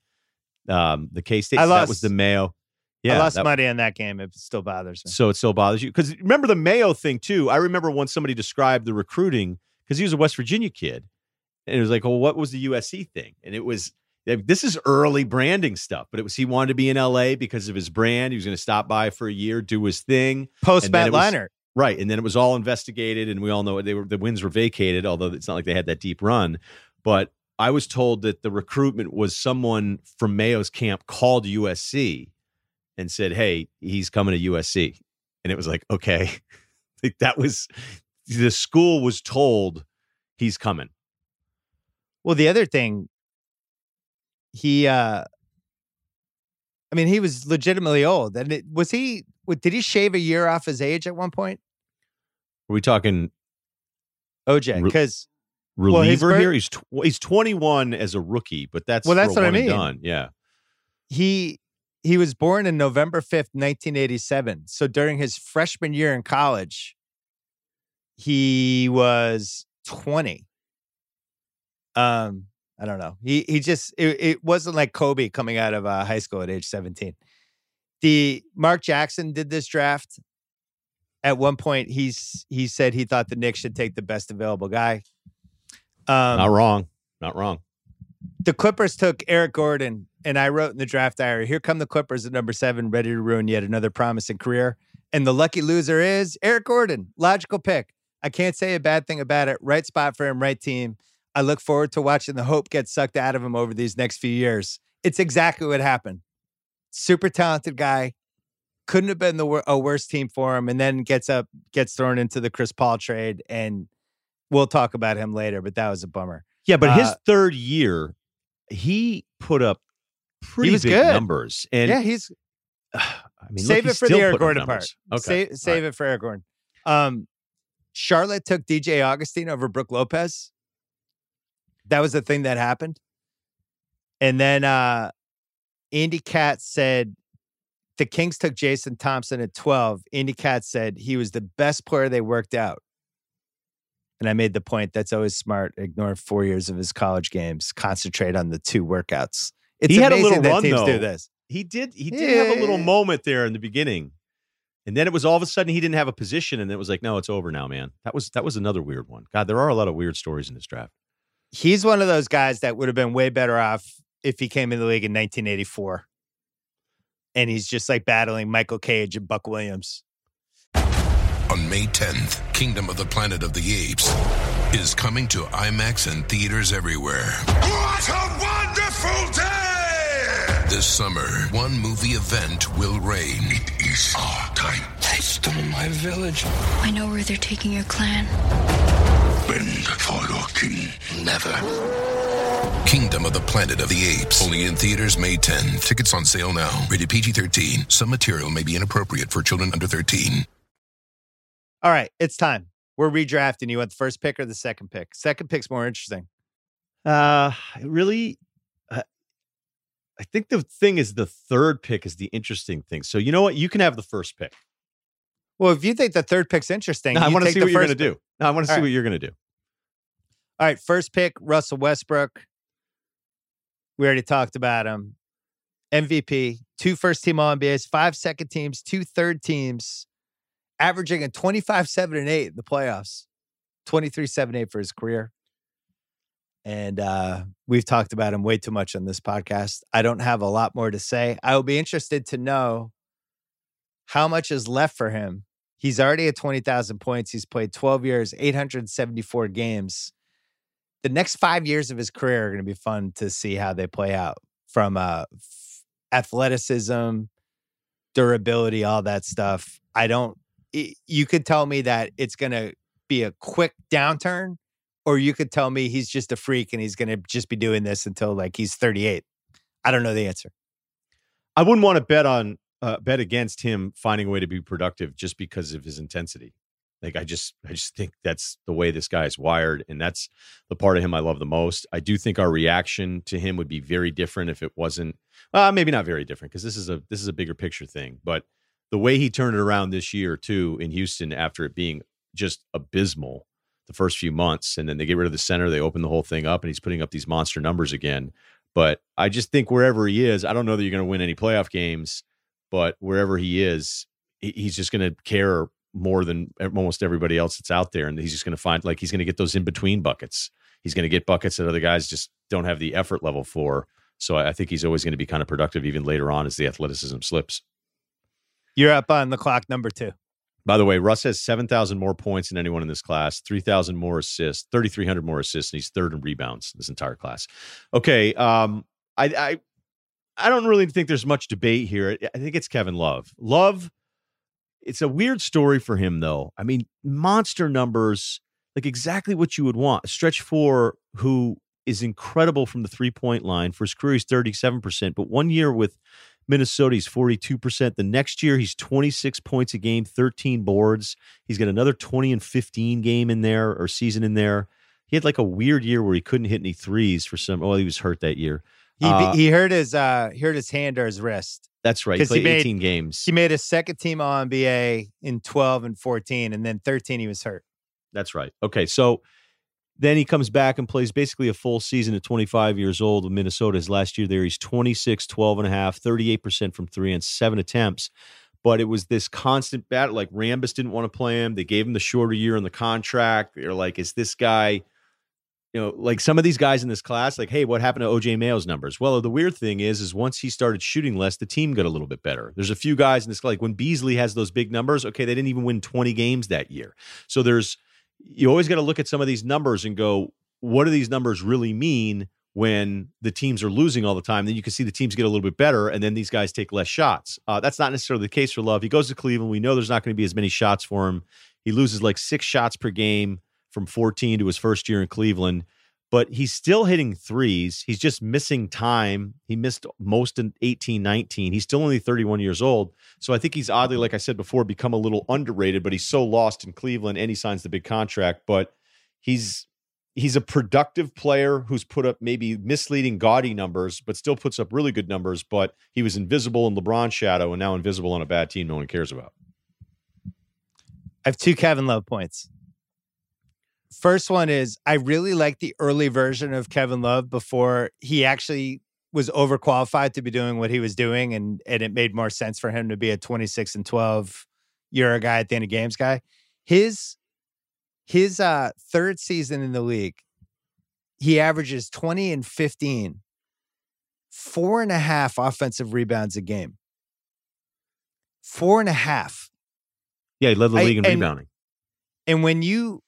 Um, the K State. So that was the Mayo. I lost that- money in that game. It still bothers me. so it still bothers you. Because remember the Mayo thing too. I remember when somebody described the recruiting, because he was a West Virginia kid. And it was like, well, what was the USC thing? And it was this is early branding stuff, but it was he wanted to be in LA because of his brand. He was going to stop by for a year, do his thing. Post Matt Leinart. Right. And then it was all investigated, and we all know they were the wins were vacated, although it's not like they had that deep run. But I was told that the recruitment was someone from Mayo's camp called USC and said, Hey, he's coming to USC. And it was like, okay. Like, that was the school was told he's coming. Well, the other thing, he, uh I mean, he was legitimately old. And it, was he, did he shave a year off his age at one point? Are we talking OJ, Re- because reliever Well, birth- here? He's tw- he's 21 as a rookie, but that's Well, that's what I one mean. Done. Yeah. he, he was born in November 5th, 1987. So during his freshman year in college, he was 20. Um, I don't know. He he just it, it wasn't like Kobe coming out of uh, high school at age 17. The Mark Jackson did this draft. At one point, he's he said he thought the Knicks should take the best available guy. Um, Not wrong. Not wrong. the Clippers took Eric Gordon, and I wrote in the draft diary, "Here come the Clippers at number seven, ready to ruin yet another promising career." And the lucky loser is Eric Gordon. Logical pick. I can't say a bad thing about it. Right spot for him, right team. I look forward to watching the hope get sucked out of him over these next few years. It's exactly what happened. Super talented guy. Couldn't have been the wor- a worse team for him, and then gets up, gets thrown into the Chris Paul trade, and we'll talk about him later. But that was a bummer. Yeah, but his Uh, third year, he put up pretty was big good. numbers. And yeah, he's I mean, save look, it for the still Eric putting up Gordon part. Okay. Save, save right. it for Eric Gordon. Um, Charlotte took DJ Augustin over Brooke Lopez. That was the thing that happened. And then uh, Andy Katz said the Kings took Jason Thompson at 12. Andy Katz said he was the best player they worked out. And I made the point that's always smart. Ignore four years of his college games. Concentrate on the two workouts. It's He had a little run, teams though. do this. He did. He did have a little moment there in the beginning, and then it was all of a sudden he didn't have a position, and it was like, no, it's over now, man. That was that was another weird one. God, there are a lot of weird stories in this draft. he's one of those guys that would have been way better off if he came in the league in 1984. and he's just like battling Michael Cage and Buck Williams. On May 10th, Kingdom of the Planet of the Apes is coming to IMAX and theaters everywhere. What a wonderful day! This summer, one movie event will reign. It is our time. They stole my village. I know where they're taking your clan. Bend for your king. Never. Kingdom of the Planet of the Apes. Only in theaters May 10. Tickets on sale now. Rated PG 13. Some material may be inappropriate for children under 13. All right, it's time. We're redrafting. You want the first pick or the second pick? Second pick's more interesting. Uh, really, I think the thing is the third pick is the interesting thing. So you know what? You can have the first pick. Well, if you think the third pick's interesting, No, I want to see what you're going to do. No, I want to see right. what you're going to do. All right, first pick, Russell Westbrook. We already talked about him. MVP, two first team All NBAs, five second teams, two third teams, averaging a 25 7 and 8 in the playoffs, 23 7 8 for his career. And uh, we've talked about him way too much on this podcast. I don't have a lot more to say. I will be interested to know how much is left for him. He's already at 20,000 points. He's played 12 years, 874 games the next five years of his career are going to be fun to see how they play out from uh, athleticism, durability, all that stuff. I don't, i- you could tell me that it's going to be a quick downturn, or you could tell me he's just a freak and he's going to just be doing this until like he's 38. I don't know the answer. I wouldn't want to bet on uh, bet against him finding a way to be productive just because of his intensity. Like I just I just think that's the way this guy is wired, and that's the part of him I love the most. I do think our reaction to him would be very different if it wasn't uh, maybe not very different because this is a this is a bigger picture thing. But the way he turned it around this year too in Houston after it being just abysmal the first few months, and then they get rid of the center, they open the whole thing up, and he's putting up these monster numbers again. But I just think wherever he is, I don't know that you're going to win any playoff games, but wherever he is, he's just going to care more than almost everybody else that's out there. And he's just going to find like he's going to get those in between buckets. He's going to get buckets that other guys just don't have the effort level for. So I think he's always going to be kind of productive even later on as the athleticism slips. You're up on the clock, number two. By the way, Russ has 7,000 more points than anyone in this class, 3,000 more assists, 3,300 more assists, and he's third in rebounds in this entire class. Okay. Um, I, I, I don't really think there's much debate here. I think it's Kevin Love. Love, it's a weird story for him, though. I mean, monster numbers, like exactly what you would want. Stretch four, who is incredible from the three point line. For his career, he's 37%, but one year with Minnesota, he's 42%. The next year, he's 26 points a game, 13 boards. He's got another 20 and 15 game in there or season in there. He had like a weird year where he couldn't hit any threes for some. Well, he was hurt that year. He, Uh, he hurt his uh he hurt his hand or his wrist. That's right. He played made- 18 games. He made a second team All NBA in 12 and 14, and then 13 he was hurt. That's right. Okay. So then he comes back and plays basically a full season at 25 years old with Minnesota. His last year there, he's 26, 12 and a half, 38% from three and seven attempts. But it was this constant battle. Like Rambis didn't want to play him. They gave him the shorter year on the contract. They're like, is this guy, you know, like some of these guys in this class, like, hey, what happened to OJ Mayo's numbers? Well, the weird thing is, is once he started shooting less, the team got a little bit better. There's a few guys in this, like when Beasley has those big numbers, okay, they didn't even win 20 games that year. So there's, you always got to look at some of these numbers and go, what do these numbers really mean when the teams are losing all the time? Then you can see the teams get a little bit better, and then these guys take less shots. Uh, that's not necessarily the case for Love. He goes to Cleveland. We know there's not going to be as many shots for him. He loses like six shots per game from 14 to his first year in Cleveland, but he's still hitting threes. He's just missing time. He missed most in 18, 19. He's still only 31 years old. So I think he's oddly, like I said before, become a little underrated, but he's so lost in Cleveland and he signs the big contract. But he's he's a productive player who's put up maybe misleading gaudy numbers, but still puts up really good numbers. But he was invisible in LeBron's shadow and now invisible on a bad team no one cares about. I have two Kevin Love points. First one is I really like the early version of Kevin Love before he actually was overqualified to be doing what he was doing, and and it made more sense for him to be a 26 and 12 year a guy at the end of games guy. His his uh third season in the league, he averages 20 and 15, four and a half offensive rebounds a game. Four and a half. Yeah, he led the I- league in and- rebounding. And when you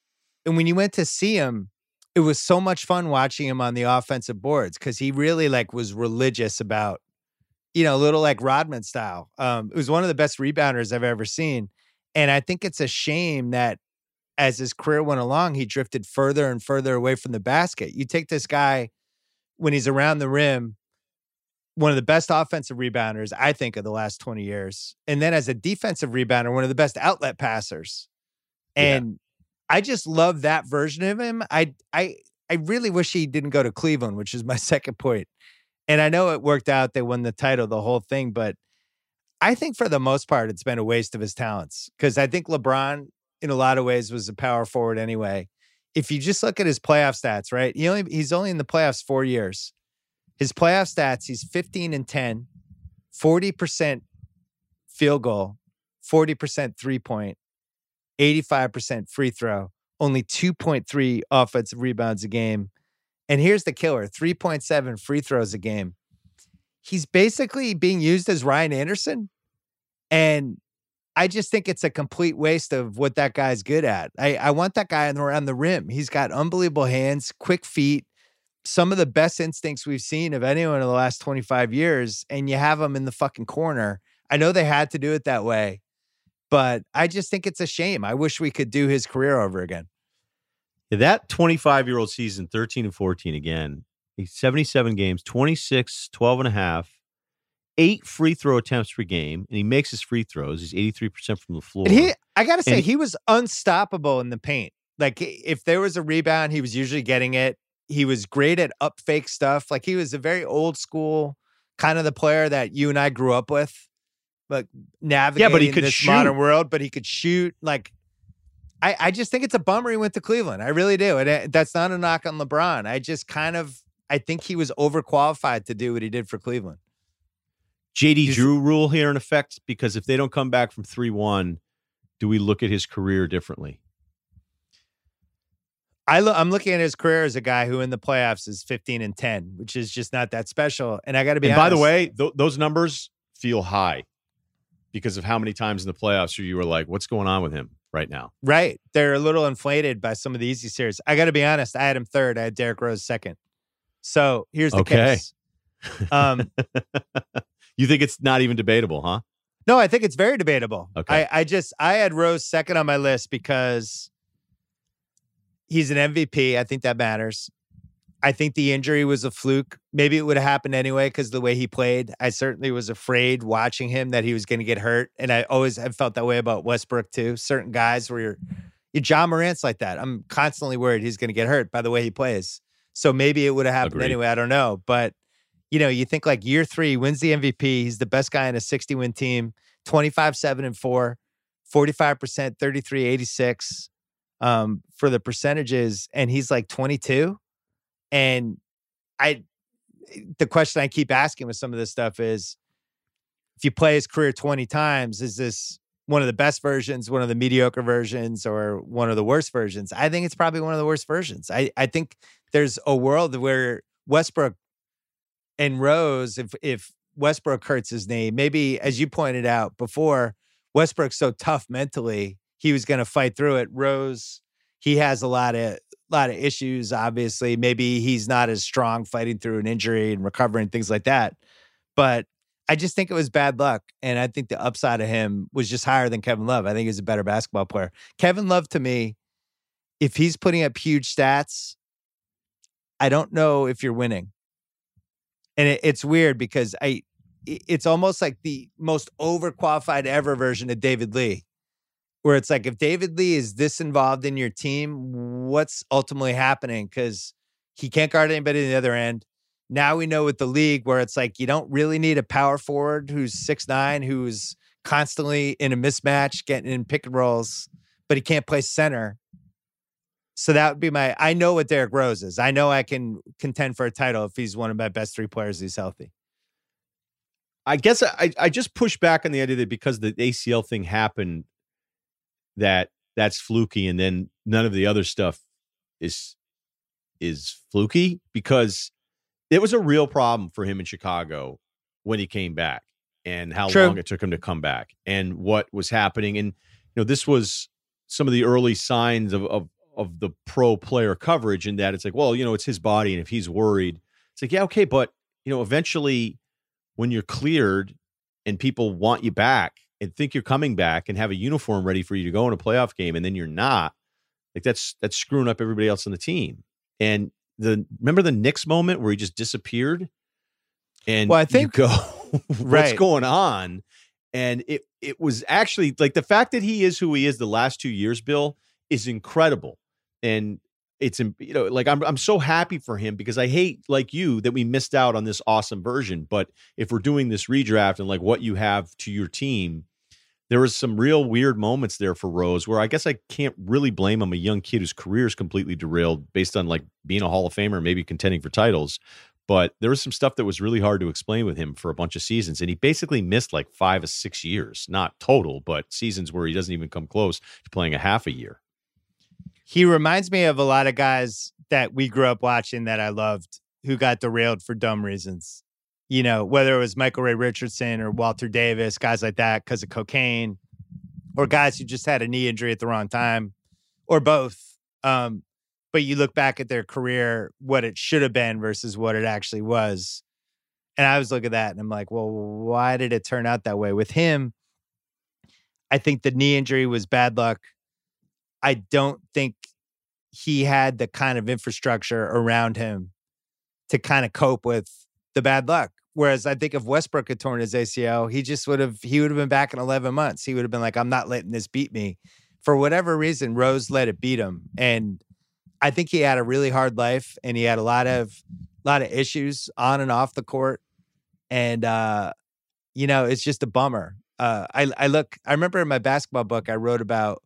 and when you went to see him, it was so much fun watching him on the offensive boards because he really like was religious about, you know, a little like Rodman style. Um, it was one of the best rebounders I've ever seen. And I think it's a shame that as his career went along, he drifted further and further away from the basket. You take this guy when he's around the rim, one of the best offensive rebounders, I think, of the last 20 years. And then as a defensive rebounder, one of the best outlet passers. And I just love that version of him. I I I really wish he didn't go to Cleveland, which is my second point. And I know it worked out. They won the title, the whole thing, but I think for the most part, it's been a waste of his talents. Because I think LeBron, in a lot of ways, was a power forward anyway. If you just look at his playoff stats, right? He only he's only in the playoffs four years. His playoff stats, he's 15 and 10, 40% field goal, 40% three point, 85% free throw, only 2.3 offensive rebounds a game. And here's the killer 3.7 free throws a game. He's basically being used as Ryan Anderson. And I just think it's a complete waste of what that guy's good at. I, I want that guy around the rim. He's got unbelievable hands, quick feet, some of the best instincts we've seen of anyone in the last 25 years. And you have him in the fucking corner. I know they had to do it that way, but I just think it's a shame. I wish we could do his career over again. That 25 year old season, 13 and 14 again. He's 77 games, 26, 12 and a half, eight free throw attempts per game, and he makes his free throws. He's 83% from the floor. And he, I gotta say, And- he was unstoppable in the paint. Like if there was a rebound, he was usually getting it. He was great at up fake stuff. Like he was a very old school kind of the player that you and I grew up with. Like navigating could this shoot. modern world, but he could shoot. Like I, I just think it's a bummer he went to Cleveland. I really do. And uh, that's not a knock on LeBron. I just kind of I think he was overqualified to do what he did for Cleveland. JD He's- Drew rule here in effect because if they don't come back from 3 1, do we look at his career differently? I lo- I'm looking at his career as a guy who in the playoffs is 15 and 10, which is just not that special. And I got to be And by the way, th- those numbers feel high because of how many times in the playoffs you were like, what's going on with him right now? right? They're a little inflated by some of the easy series. I got to be honest. I had him third. I had Derrick Rose second. So here's the Okay. case. Um, you think it's not even debatable, huh? no, I think it's very debatable. Okay. I, I just I had Rose second on my list because he's an MVP. I think that matters. I think the injury was a fluke. Maybe it would have happened anyway because the way he played. I certainly was afraid watching him that he was going to get hurt, and I always have felt that way about Westbrook too. Certain guys where you're, you Ja Morant's like that. I'm constantly worried he's going to get hurt by the way he plays. So maybe it would have happened Agreed. anyway. I don't know, but you know, you think like year three wins the MVP. He's the best guy in a 60 win team. 25, 7 and 4, 45%, 33, 86 um, for the percentages. And he's like 22. And I, the question I keep asking with some of this stuff is if you play his career 20 times, is this one of the best versions, one of the mediocre versions, or one of the worst versions? I think it's probably one of the worst versions. I, I think there's a world where Westbrook and Rose, if if Westbrook hurts his knee, maybe as you pointed out before, Westbrook's so tough mentally, he was going to fight through it. Rose, he has a lot of lot of issues. Obviously, maybe he's not as strong fighting through an injury and recovering things like that. But I just think it was bad luck, and I think the upside of him was just higher than Kevin Love. I think he's a better basketball player. Kevin Love, to me, if he's putting up huge stats, I don't know if you're winning and it, it's weird because i- it's almost like the most overqualified ever version of David Lee, where it's like if David Lee is this involved in your team, what's ultimately happening? Because he can't guard anybody on the other end. Now we know with the league where it's like you don't really need a power forward who's six nine, who's constantly in a mismatch, getting in pick and rolls, but he can't play center. So that would be my. I know what Derrick Rose is. I know I can contend for a title if he's one of my best three players. He's healthy. I guess I, I just push back on the idea that because the ACL thing happened, that that's fluky, and then none of the other stuff is is fluky because it was a real problem for him in Chicago when he came back, and how True. long it took him to come back and what was happening. And you know, this was some of the early signs of of of the pro player coverage in that it's like, well, you know, it's his body, and if he's worried, it's like, yeah, okay, but you know, eventually when you're cleared and people want you back and think you're coming back and have a uniform ready for you to go in a playoff game and then you're not, like that's that's screwing up everybody else on the team. And the remember the Knicks moment where he just disappeared? And Well, I you think- go, what's Right. going on? And it it was actually like the fact that he is who he is the last two years, Bill, is incredible. And it's you know like I'm I'm so happy for him because I hate like you that we missed out on this awesome version. But if we're doing this redraft and like what you have to your team, there was some real weird moments there for Rose where I guess I can't really blame him. A young kid whose career is completely derailed based on like being a Hall of Famer, maybe contending for titles. But there was some stuff that was really hard to explain with him for a bunch of seasons. And he basically missed like five or six years, not total, but seasons where he doesn't even come close to playing a half a year. He reminds me of a lot of guys that we grew up watching that I loved who got derailed for dumb reasons. You know, whether it was Michael Ray Richardson or Walter Davis, guys like that because of cocaine, or guys who just had a knee injury at the wrong time, or both. Um, but you look back at their career, what it should have been versus what it actually was. And I was looking at that and I'm like, well, why did it turn out that way? With him, I think the knee injury was bad luck. I don't think he had the kind of infrastructure around him to kind of cope with the bad luck. Whereas I think if Westbrook had torn his ACL, he just would have he would have been back in 11 months. He would have been like, I'm not letting this beat me. For whatever reason, Rose let it beat him. And I think he had a really hard life and he had a lot of lot of issues on and off the court. And uh, you know, it's just a bummer. Uh I I look, I remember in my basketball book I wrote about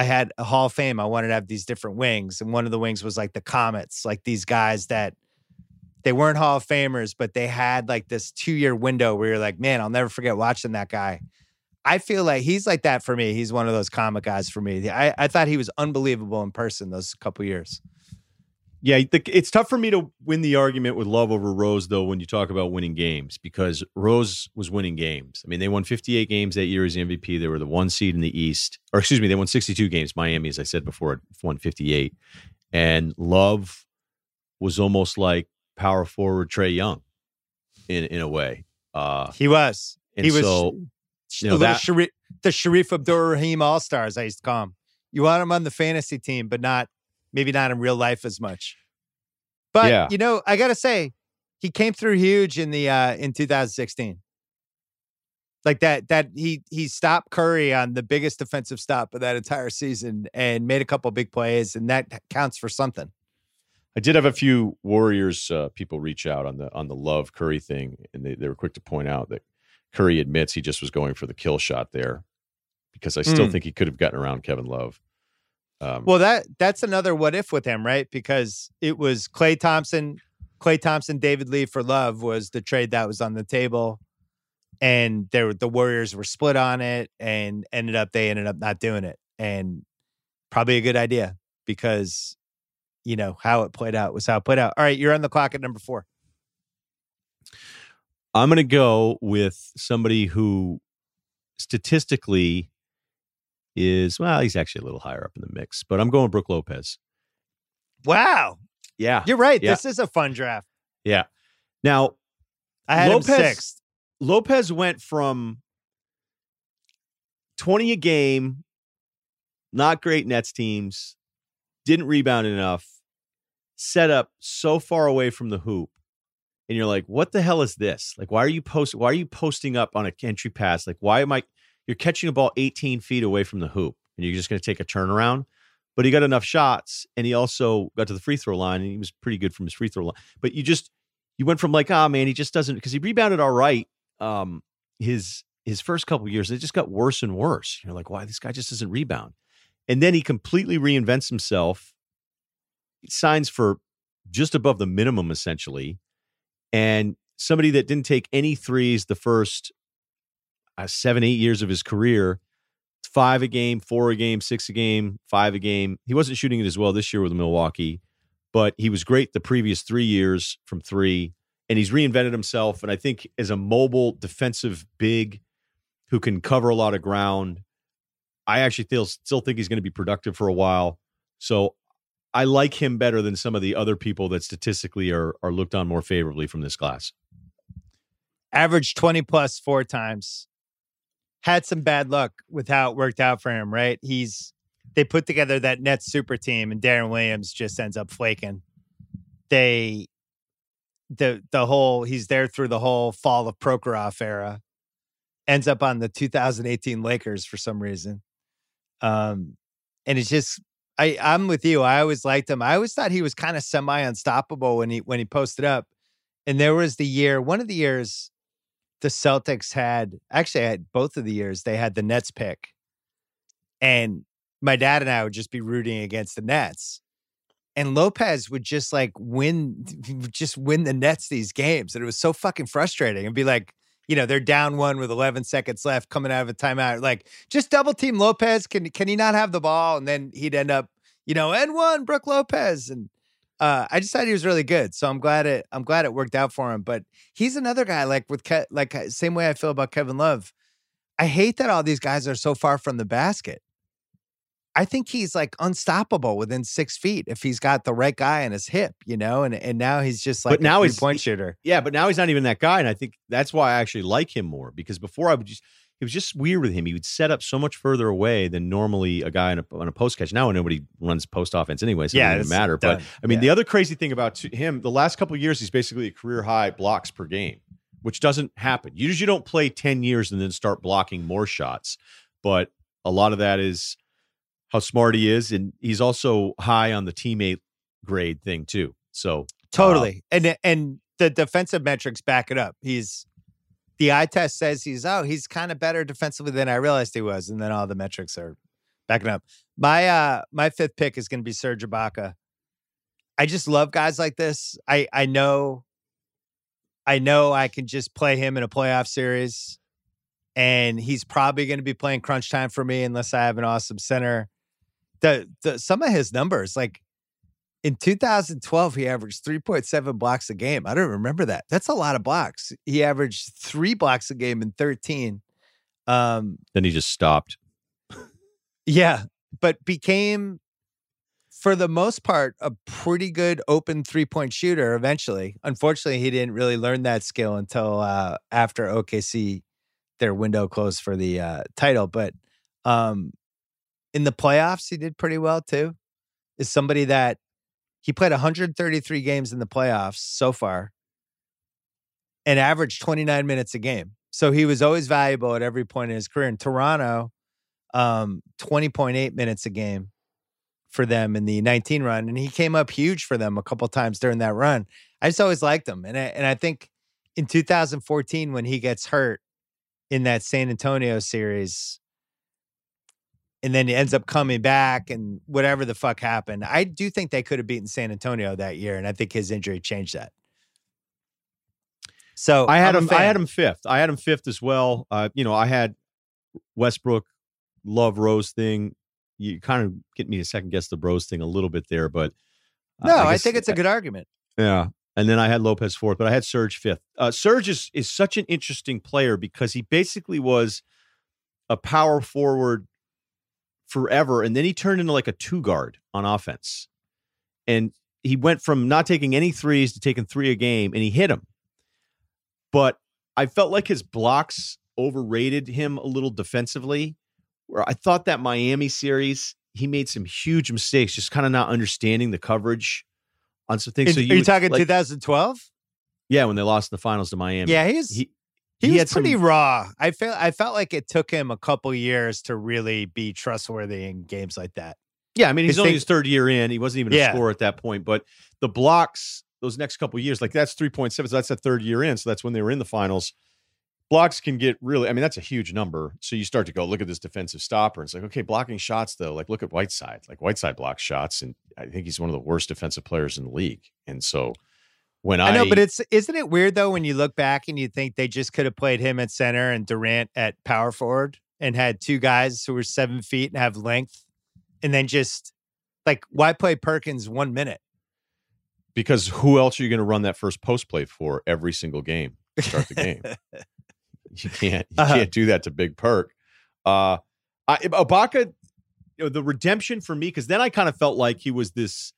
I had a Hall of Fame. I wanted to have these different wings. And one of the wings was like the Comets, like these guys that they weren't Hall of Famers, but they had like this two year window where you're like, man, I'll never forget watching that guy. I feel like he's like that for me. He's one of those comic guys for me. I, I thought he was unbelievable in person those couple years. Yeah, the, it's tough for me to win the argument with Love over Rose, though, when you talk about winning games, because Rose was winning games. I mean, they won 58 games that year as the MVP. They were the one seed in the East, or excuse me, they won 62 games. Miami, as I said before, won 58. And Love was almost like power forward Trae Young in, in a way. Uh, He was. he was so, you know, that- Shareef, the Shareef Abdur Rahim All Stars, I used to call him. You want him on the fantasy team, but not maybe not in real life as much. But Yeah. you know, I gotta say, he came through huge in the uh in 2016. Like that, that he he stopped Curry on the biggest defensive stop of that entire season and made a couple big plays, and that counts for something. I did have a few Warriors uh, people reach out on the on the Love Curry thing, and they, they were quick to point out that Curry admits he just was going for the kill shot there because I still Mm. think he could have gotten around Kevin Love. Um, Well, that that's another what if with him, right? Because it was Klay Thompson, Klay Thompson, David Lee for Love was the trade that was on the table, and there the Warriors were split on it, and ended up they ended up not doing it, and probably a good idea because you know how it played out was how it played out. All right, you're on the clock at number four. I'm going to go with somebody who statistically is well, he's actually a little higher up in the mix, but I'm going Brooke Lopez. Wow, Yeah, you're right. Yeah. This is a fun draft. yeah. Now I had Lopez- him sixth. Lopez went from 20 a game, not great Nets teams, didn't rebound enough, set up so far away from the hoop. And you're like, what the hell is this? Like, why are you post why are you posting up on a entry pass? Like, why am I you're catching a ball 18 feet away from the hoop and you're just gonna take a turnaround? But he got enough shots and he also got to the free throw line and he was pretty good from his free throw line. But you just you went from like, ah man, he just doesn't because he rebounded all right um his his first couple years it just got worse and worse you're like why this guy just doesn't rebound and then he completely reinvents himself signs for just above the minimum essentially and somebody that didn't take any threes the first uh, seven eight years of his career five a game four a game six a game five a game he wasn't shooting it as well this year with milwaukee but he was great the previous three years from three and he's reinvented himself. And I think as a mobile defensive big who can cover a lot of ground, I actually feel still think he's going to be productive for a while. So I like him better than some of the other people that statistically are are looked on more favorably from this class. Averaged 20 plus four times. Had some bad luck with how it worked out for him, right? He's they put together that Nets super team and Deron Williams just ends up flaking. They the the whole he's there through the whole fall of Prokhorov era. Ends up on the 2018 Lakers for some reason. Um and it's just I I'm with you. I always liked him. I always thought he was kind of semi unstoppable when he when he posted up. And there was the year, one of the years the Celtics had actually had both of the years they had the Nets pick. And my dad and I would just be rooting against the Nets. And Lopez would just like win, just win the Nets these games. And it was so fucking frustrating. And be like, you know, they're down one with 11 seconds left coming out of a timeout. Like, just double team Lopez. Can can he not have the ball? And then he'd end up, you know, and one Brooke Lopez. And uh, I just thought he was really good. So I'm glad it I'm glad it worked out for him. But he's another guy like with Ke- like uh, same way I feel about Kevin Love. I hate that all these guys are so far from the basket. I think he's like unstoppable within six feet if he's got the right guy in his hip, you know. And and now he's just like But now a he's- point shooter. Yeah, but now he's not even that guy, and I think that's why I actually like him more because before I would just it was just weird with him. He would set up so much further away than normally a guy on a, on a post catch. Now nobody runs post offense anyway, so Yeah, it doesn't matter. But. I mean, Yeah. the other crazy thing about him, the last couple of years, he's basically a career high blocks per game, which doesn't happen. Usually, You usually don't play ten years and then start blocking more shots, but a lot of that is how smart he is, and he's also high on the teammate grade thing too. So uh, Totally. and and the defensive metrics back it up. He's the eye test says he's oh, he's kind of better defensively than I realized he was. And then all the metrics are backing up. My uh my fifth pick is gonna be Serge Ibaka. I just love guys like this. I I know I know I can just play him in a playoff series. And he's probably going to be playing crunch time for me unless I have an awesome center. The the some of his numbers, like in 2012, he averaged 3.7 blocks a game. I don't remember that. That's a lot of blocks. He averaged three blocks a game in 13. Um, then he just stopped. yeah, but became, for the most part, a pretty good open three point shooter eventually. Unfortunately, he didn't really learn that skill until uh, after OKC, their window closed for the uh, title. But um, in the playoffs, he did pretty well too. Is somebody that he played 133 games in the playoffs so far and averaged 29 minutes a game. So he was always valuable at every point in his career. In Toronto, um, 20.8 minutes a game for them in the 19 run. And he came up huge for them a couple times during that run. I just always liked him. And I, and I think in 2014, when he gets hurt in that San Antonio series, and then he ends up coming back and whatever the fuck happened. I do think they could have beaten San Antonio that year. And I think his injury changed that. So I had I'm him. I had him fifth. I had him fifth as well. Uh, you know, I had Westbrook, Love Rose thing. You kind of get me to second guess the Rose thing a little bit there, but uh, No, I, guess- think it's a good argument. Yeah. And then I had Lopez fourth, but I had Serge fifth. Uh, Serge is, is such an interesting player because he basically was a power forward forever. And then he turned into like a two guard on offense. And he went from not taking any threes to taking three a game and he hit them. But I felt like his blocks overrated him a little defensively. Where I thought that Miami series, he made some huge mistakes, just kind of not understanding the coverage on some things. Is- so are you talking like- 2012? yeah, when they lost in the finals to Miami. Yeah, he's he, he, he was had some- pretty raw. I felt I felt like it took him a couple years to really be trustworthy in games like that. yeah. I mean, he's only his third year in. He wasn't even a Yeah. scorer at that point. But the blocks, those next couple of years, like that's three point seven. So that's a third year in. So that's when they were in the finals. Blocks can get really. I mean, that's a huge number. So you start to go look at this defensive stopper. It's like okay, blocking shots though. Like look at Whiteside. Like Whiteside blocks shots, and I think he's one of the worst defensive players in the league. And so when I, I know, but it's isn't it weird though when you look back and you think they just could have played him at center and Durant at power forward and had two guys who were seven feet and have length, and then just like why play Perkins one minute? because who else are you going to run that first post play for every single game? Start the game. you can't. You Uh-huh. can't do that to Big Perk. Uh, I, Ibaka, you know, the redemption for me because then I kind of felt like he was this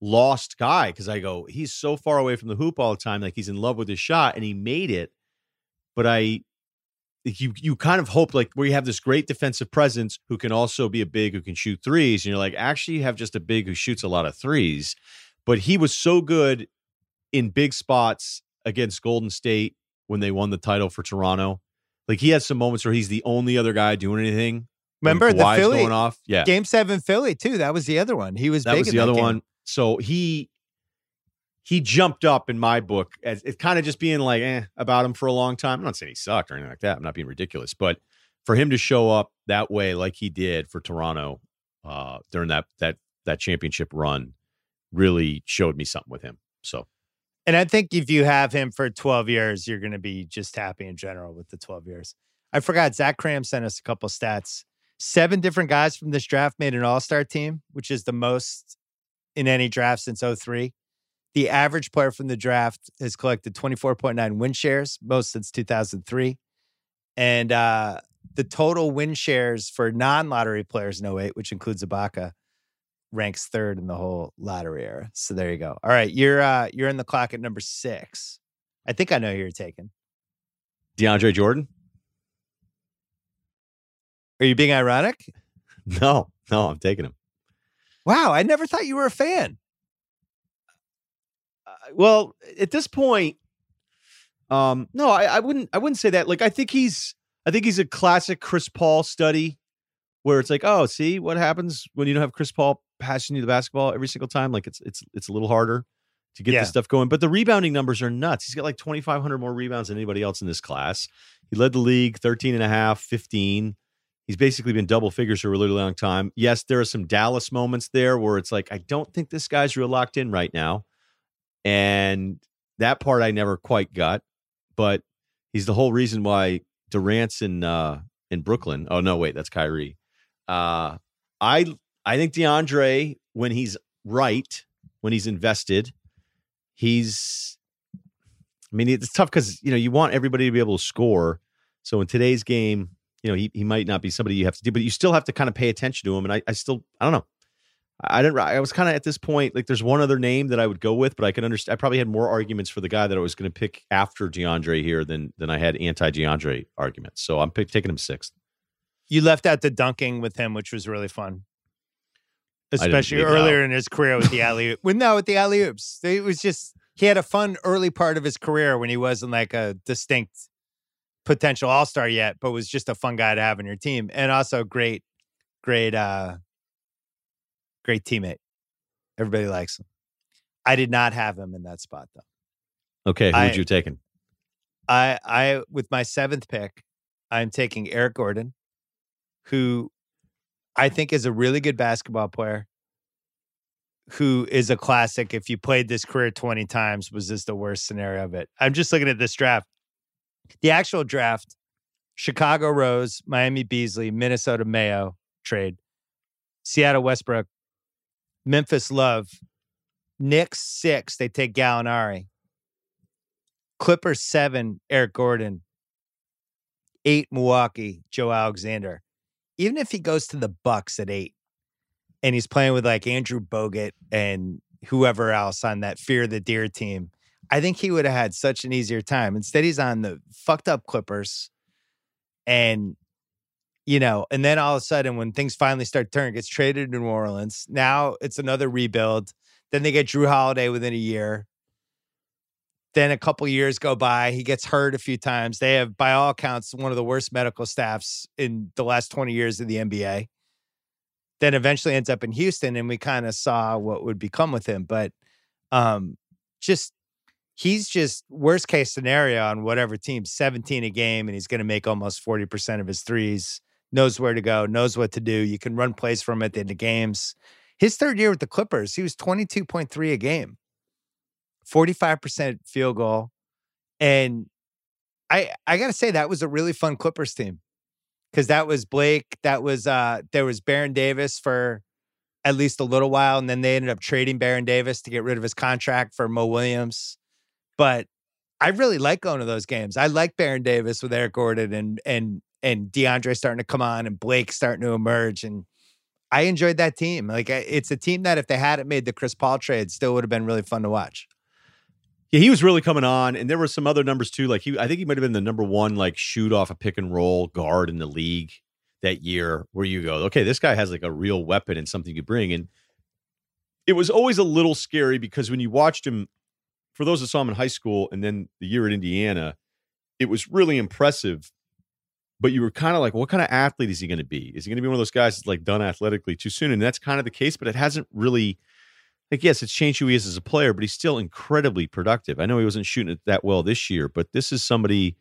lost guy because I go, he's so far away from the hoop all the time, like he's in love with his shot, and he made it. But I, you you kind of hope like where you have this great defensive presence who can also be a big who can shoot threes, and you're like, actually, you have just a big who shoots a lot of threes. But he was so good in big spots against Golden State when they won the title for Toronto. Like he had some moments where he's the only other guy doing anything. Remember the Philly going off? Yeah, game seven Philly too. That was the other one. He was that big was in the other game. one. So he he jumped up in my book as it's kind of just being like eh, about him for a long time. I'm not saying he sucked or anything like that. I'm not being ridiculous, but for him to show up that way, like he did for Toronto uh, during that that that championship run, really showed me something with him. So And I think if you have him for 12 years, you're going to be just happy in general with the 12 years. I forgot Zach Kram sent us a couple stats. Seven different guys from this draft made an all star team, which is the most in any draft since 03. The average player from the draft has collected 24.9 win shares, most since 2003. And uh, the total win shares for non lottery players in 08, which includes Ibaka, ranks third in the whole lottery era. So there you go. All right, you're uh you're in the clock at number six. I think I know who you're taking. DeAndre Jordan? Are you being ironic? No, no, I'm taking him. Wow, I never thought you were a fan. Uh, well, at this point, um, no, I, I wouldn't. I wouldn't say that. Like, I think he's. I think he's a classic Chris Paul study, where it's like, oh, see what happens when you don't have Chris Paul passing you the basketball every single time. Like, it's it's it's a little harder to get Yeah. this stuff going. But the rebounding numbers are nuts. He's got like 2,500 more rebounds than anybody else in this class. He led the league 13 and a half, 15. He's basically been double figures for a really long time. Yes, there are some Dallas moments there where it's like, I don't think this guy's real locked in right now. And that part I never quite got, but he's the whole reason why Durant's in uh in Brooklyn. Oh no, wait, that's Kyrie. Uh I I think DeAndre, when he's right, when he's invested, he's I mean, it's tough because you know you want everybody to be able to score. So in today's game, you know, he, he might not be somebody you have to do, but you still have to kind of pay attention to him. And I, I still I don't know. I didn't. I was kind of at this point like there's one other name that I would go with, but I can understand. I probably had more arguments for the guy that I was going to pick after DeAndre here than than I had anti DeAndre arguments. So I'm pick, taking him sixth. You left out the dunking with him, which was really fun. Especially earlier in his career with the alley well, no, with the alley oops. It was just he had a fun early part of his career when he wasn't like a distinct potential all star yet, but was just a fun guy to have on your team. And also great, great uh great teammate. Everybody likes him. I did not have him in that spot though. Okay, who would you taken? I I with my seventh pick, I'm taking Eric Gordon, who I think is a really good basketball player. Who is a classic. If you played this career 20 times, was this the worst scenario of it? I'm just looking at this draft. The actual draft, Chicago Rose, Miami Beasley, Minnesota Mayo trade, Seattle Westbrook, Memphis Love, Knicks six, they take Gallinari. Clippers seven, Eric Gordon. Eight, Milwaukee, Joe Alexander. Even if he goes to the Bucks at eight, and he's playing with like Andrew Bogut and whoever else on that Fear the Deer team, I think he would have had such an easier time. Instead, he's on the fucked up Clippers, and you know, and then all of a sudden, when things finally start turning, gets traded to New Orleans. Now it's another rebuild. Then they get Jrue Holiday within a year. Then a couple years go by. He gets hurt a few times. They have, by all accounts, one of the worst medical staffs in the last 20 years of the NBA. Then eventually ends up in Houston, and we kind of saw what would become with him. But um, just he's just worst case scenario on whatever team, 17 a game, and he's going to make almost 40% of his threes, knows where to go, knows what to do. You can run plays from at the end of games. His third year with the Clippers, he was 22.3 a game. 45% field goal. And I I gotta say that was a really fun Clippers team. Cause that was Blake, that was uh there was Baron Davis for at least a little while, and then they ended up trading Baron Davis to get rid of his contract for Mo Williams. But I really like going to those games. I like Baron Davis with Eric Gordon and and and DeAndre starting to come on and Blake starting to emerge and I enjoyed that team. Like it's a team that if they hadn't made the Chris Paul trade, still would have been really fun to watch. Yeah, he was really coming on, and there were some other numbers too. Like he, I think he might have been the number one like shoot off a pick and roll guard in the league that year. Where you go, okay, this guy has like a real weapon and something you bring. And it was always a little scary because when you watched him, for those that saw him in high school and then the year at Indiana, it was really impressive. But you were kind of like, what kind of athlete is he going to be? Is he going to be one of those guys that's like done athletically too soon? And that's kind of the case, but it hasn't really like yes, it's changed who he is as a player, but he's still incredibly productive. I know he wasn't shooting it that well this year, but this is somebody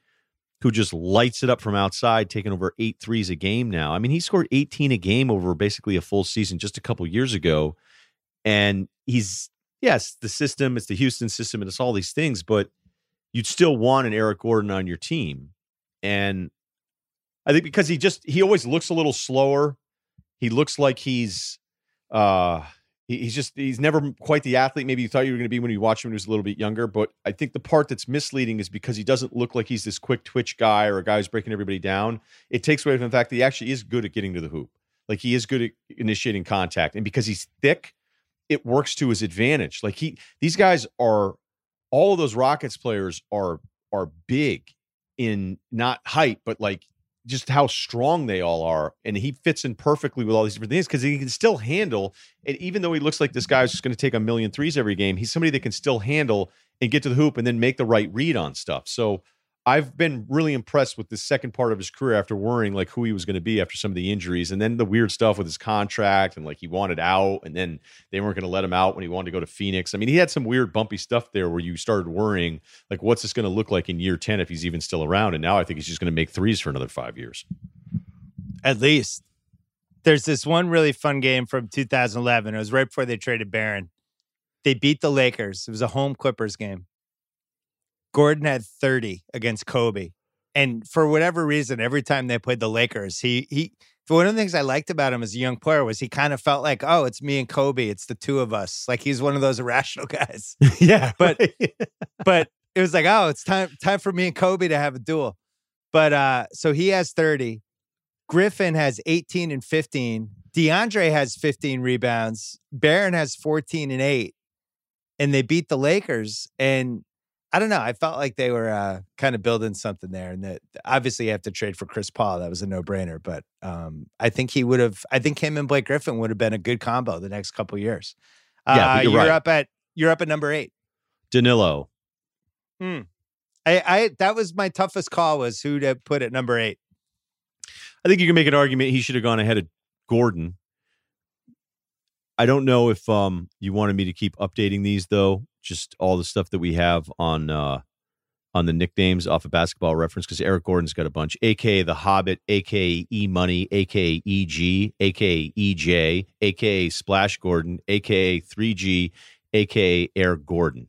who just lights it up from outside, taking over eight threes a game now. I mean, he scored 18 a game over basically a full season just a couple years ago. And he's yes, the system, it's the Houston system, and it's all these things, but you'd still want an Eric Gordon on your team. And I think because he just he always looks a little slower. He looks like he's uh he's just he's never quite the athlete maybe you thought you were going to be when you watched him when he was a little bit younger but i think the part that's misleading is because he doesn't look like he's this quick twitch guy or a guy who's breaking everybody down it takes away from the fact that he actually is good at getting to the hoop like he is good at initiating contact and because he's thick it works to his advantage like he these guys are all of those rockets players are are big in not height but like just how strong they all are. And he fits in perfectly with all these different things because he can still handle. And even though he looks like this guy's just going to take a million threes every game, he's somebody that can still handle and get to the hoop and then make the right read on stuff. So I've been really impressed with the second part of his career after worrying like who he was going to be after some of the injuries and then the weird stuff with his contract and like he wanted out and then they weren't going to let him out when he wanted to go to Phoenix. I mean, he had some weird bumpy stuff there where you started worrying like what's this going to look like in year 10 if he's even still around and now I think he's just going to make threes for another 5 years. At least. There's this one really fun game from 2011. It was right before they traded Baron. They beat the Lakers. It was a home Clippers game Gordon had 30 against Kobe. And for whatever reason, every time they played the Lakers, he he one of the things I liked about him as a young player was he kind of felt like, oh, it's me and Kobe, it's the two of us. Like he's one of those irrational guys. yeah. But but it was like, oh, it's time time for me and Kobe to have a duel. But uh so he has 30. Griffin has 18 and 15. DeAndre has 15 rebounds. Baron has 14 and 8. And they beat the Lakers. And I don't know. I felt like they were uh, kind of building something there, and that obviously you have to trade for Chris Paul. That was a no brainer, but um, I think he would have. I think him and Blake Griffin would have been a good combo the next couple years. Yeah, uh, you're, you're right. up at you're up at number eight. Danilo. Hmm. I, I that was my toughest call was who to put at number eight. I think you can make an argument he should have gone ahead of Gordon. I don't know if um, you wanted me to keep updating these though. Just all the stuff that we have on uh, on the nicknames off of Basketball Reference because Eric Gordon's got a bunch. AKA the Hobbit, AKA E Money, AKA EG, AKA EJ, AKA Splash Gordon, AKA 3G, AKA Air Gordon.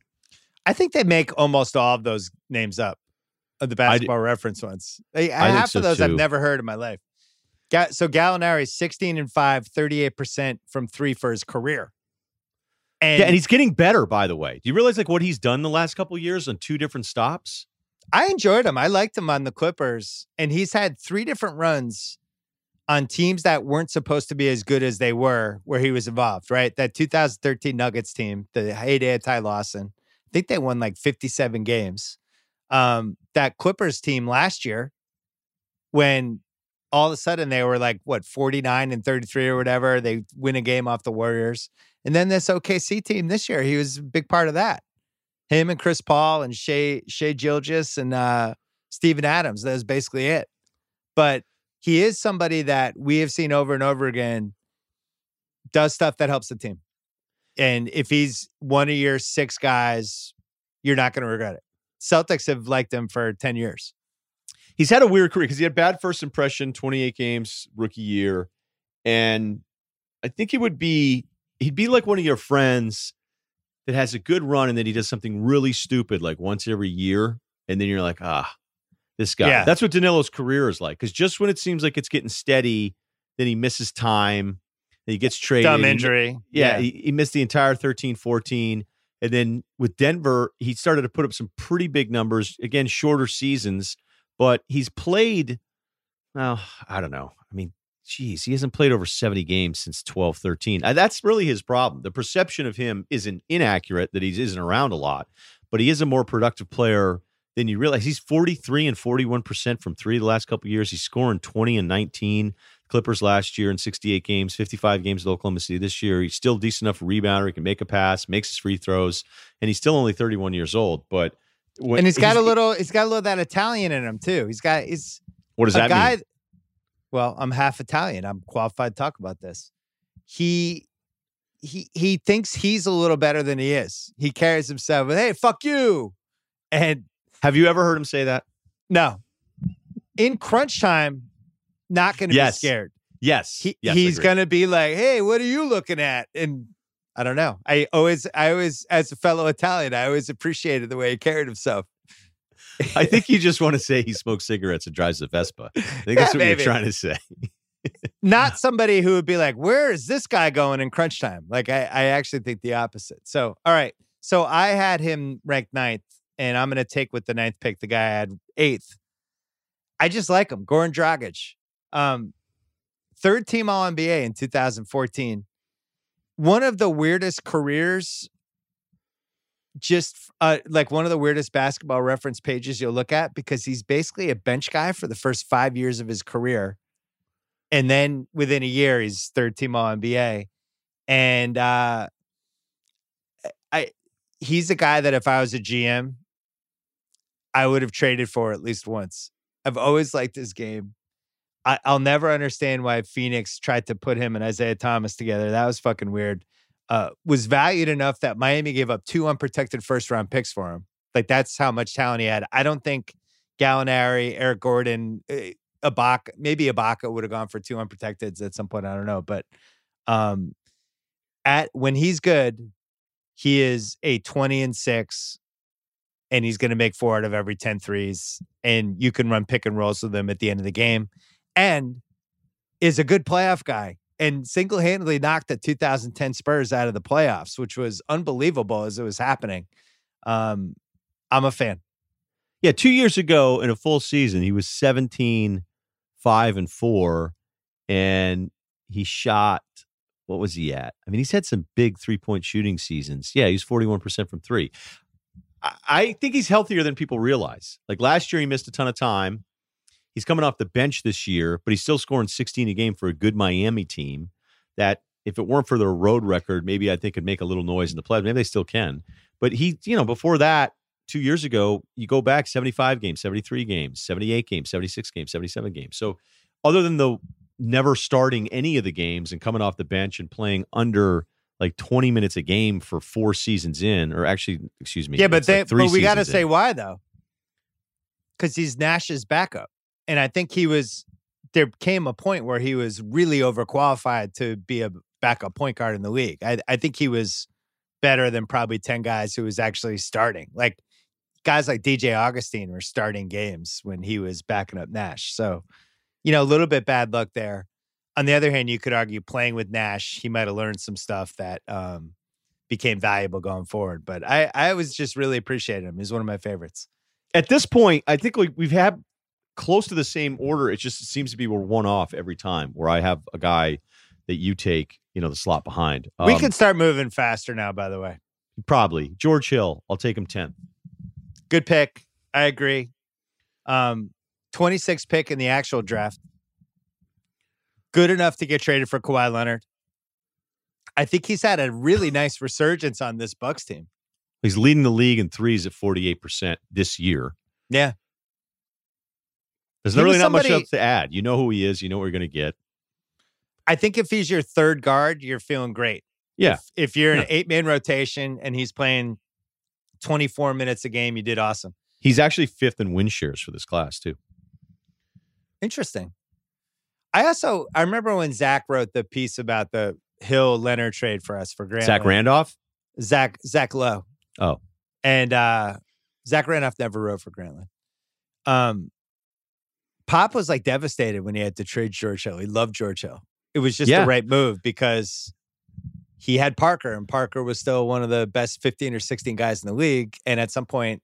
I think they make almost all of those names up the basketball reference ones. I, think half so, of those I've never heard in my life. So Gallinari is 16 and 5, 38% from three for his career. And, yeah, and he's getting better, by the way. Do you realize like what he's done the last couple of years on two different stops? I enjoyed him. I liked him on the Clippers, and he's had three different runs on teams that weren't supposed to be as good as they were, where he was involved. Right, that 2013 Nuggets team, the heyday of Ty Lawson. I think they won like 57 games. Um, that Clippers team last year, when all of a sudden they were like what 49 and 33 or whatever, they win a game off the Warriors, and then this OKC team this year, he was a big part of that him and Chris Paul and Shai Shai Gilgeous and uh, Steven Adams. That was basically it. But he is somebody that we have seen over and over again does stuff that helps the team. And if he's one of your six guys, you're not going to regret it. Celtics have liked him for 10 years. He's had a weird career because he had bad first impression, 28 games rookie year. And I think he would be he'd be like one of your friends that has a good run and then he does something really stupid like once every year. And then you're like, ah, this guy. Yeah. That's what Danilo's career is like. Because just when it seems like it's getting steady, then he misses time. he gets traded. Dumb He mi- injury. Yeah, He, he missed the entire 13 14. And then with Denver, he started to put up some pretty big numbers. Again, shorter seasons, but he's played, well, I don't know. I mean, geez, he hasn't played over 70 games since 12 13. Uh, That's really his problem. The perception of him isn't inaccurate that he isn't around a lot, but he is a more productive player than you realize. He's 43 and 41% from three the last couple years. He's scoring 20 and 19. Clippers last year in 68 games, 55 games at Oklahoma City this year. He's still decent enough rebounder. He can make a pass, makes his free throws, and he's still only 31 years old. But when, and he's got a little. He's got a little of that Italian in him too. He's got. He's What does that guy. mean? Well, I'm half Italian. I'm qualified to talk about this. He he he thinks he's a little better than he is. He carries himself with, "Hey, fuck you," and Have you ever heard him say that? no, in crunch time, not going to Yes. be scared. Yes. He, yes, he's going to be like, "Hey, what are you looking at?" And I don't know. I always, I always, as a fellow Italian, I always appreciated the way he carried himself. I think you just want to say he smokes cigarettes and drives a Vespa. I think that's Yeah, what maybe. you're trying to say. not somebody who would be like, "Where is this guy going in crunch time?" Like, I, I actually think the opposite. So, all right, so I had him ranked ninth, and I'm going to take with the ninth pick the guy I had eighth. I just like him, Goran Dragic, um, third team All NBA in 2014. One of the weirdest careers. Just uh, like one of the weirdest basketball reference pages you'll look at because he's basically a bench guy for the first five years of his career and then within a year he's third team all NBA. And uh I he's a guy that if I was a GM, I would have traded for at least once. I've always liked his game. I, I'll never understand why Phoenix tried to put him and Isaiah Thomas together. That was fucking weird. Uh, was valued enough that Miami gave up two unprotected first round picks for him. Like that's how much talent he had. I don't think Gallinari, Eric Gordon, uh, Ibaka, maybe Ibaka would have gone for two unprotecteds at some point. I don't know, but um, at when he's good, he is a twenty and six, and he's going to make four out of every 10 threes, and you can run pick and rolls with him at the end of the game, and is a good playoff guy. And single handedly knocked the 2010 Spurs out of the playoffs, which was unbelievable as it was happening. Um, I'm a fan. Yeah, two years ago in a full season, he was 17, 5, and 4, and he shot, what was he at? I mean, he's had some big three point shooting seasons. Yeah, he's 41% from three. I, I think he's healthier than people realize. Like last year, he missed a ton of time. He's coming off the bench this year, but he's still scoring 16 a game for a good Miami team that if it weren't for their road record, maybe I think could make a little noise in the playoffs. Maybe they still can. But he, you know, before that, two years ago, you go back 75 games, 73 games, 78 games, 76 games, 77 games. So other than the never starting any of the games and coming off the bench and playing under like 20 minutes a game for four seasons in, or actually, excuse me. Yeah, but it's like but we got to say why though, because he's Nash's backup, and I think he was. There came a point where he was really overqualified to be a backup point guard in the league. I, I think he was better than probably ten guys who was actually starting. Like guys like DJ Augustin were starting games when he was backing up Nash. So, you know, a little bit bad luck there. On the other hand, you could argue playing with Nash, he might have learned some stuff that um, became valuable going forward. But I, I was just really appreciated him. He's one of my favorites. at this point, I think we, we've had close to the same order. It just seems to be we're one off every time where I have a guy that you take, you know, the slot behind. we Um, can start moving faster now, by the way. probably George Hill. I'll take him 10th. Good pick. I agree. Um, 26 pick in the actual draft. Good enough to get traded for Kawhi Leonard. I think he's had a really nice resurgence on this Bucks team. He's leading the league in threes at 48% this year. Yeah. There's He really not much else to add. You know who he is. You know what you're going to get. I think if he's your third guard, you're feeling great. Yeah. If, if you're an eight man rotation and he's playing 24 minutes a game, you did awesome. He's actually fifth in win shares for this class, too. Interesting. I also I remember when Zach wrote the piece about the Hill Leonard trade for us for Grant. Zach Randolph. Zach Zach Lowe. Oh. And uh Zach Randolph never wrote for Grantland. Um Pop was like devastated when he had to trade George Hill. He loved George Hill. it was just Yeah. the right move because he had Parker, and Parker was still one of the best 15 or 16 guys in the league. And at some point,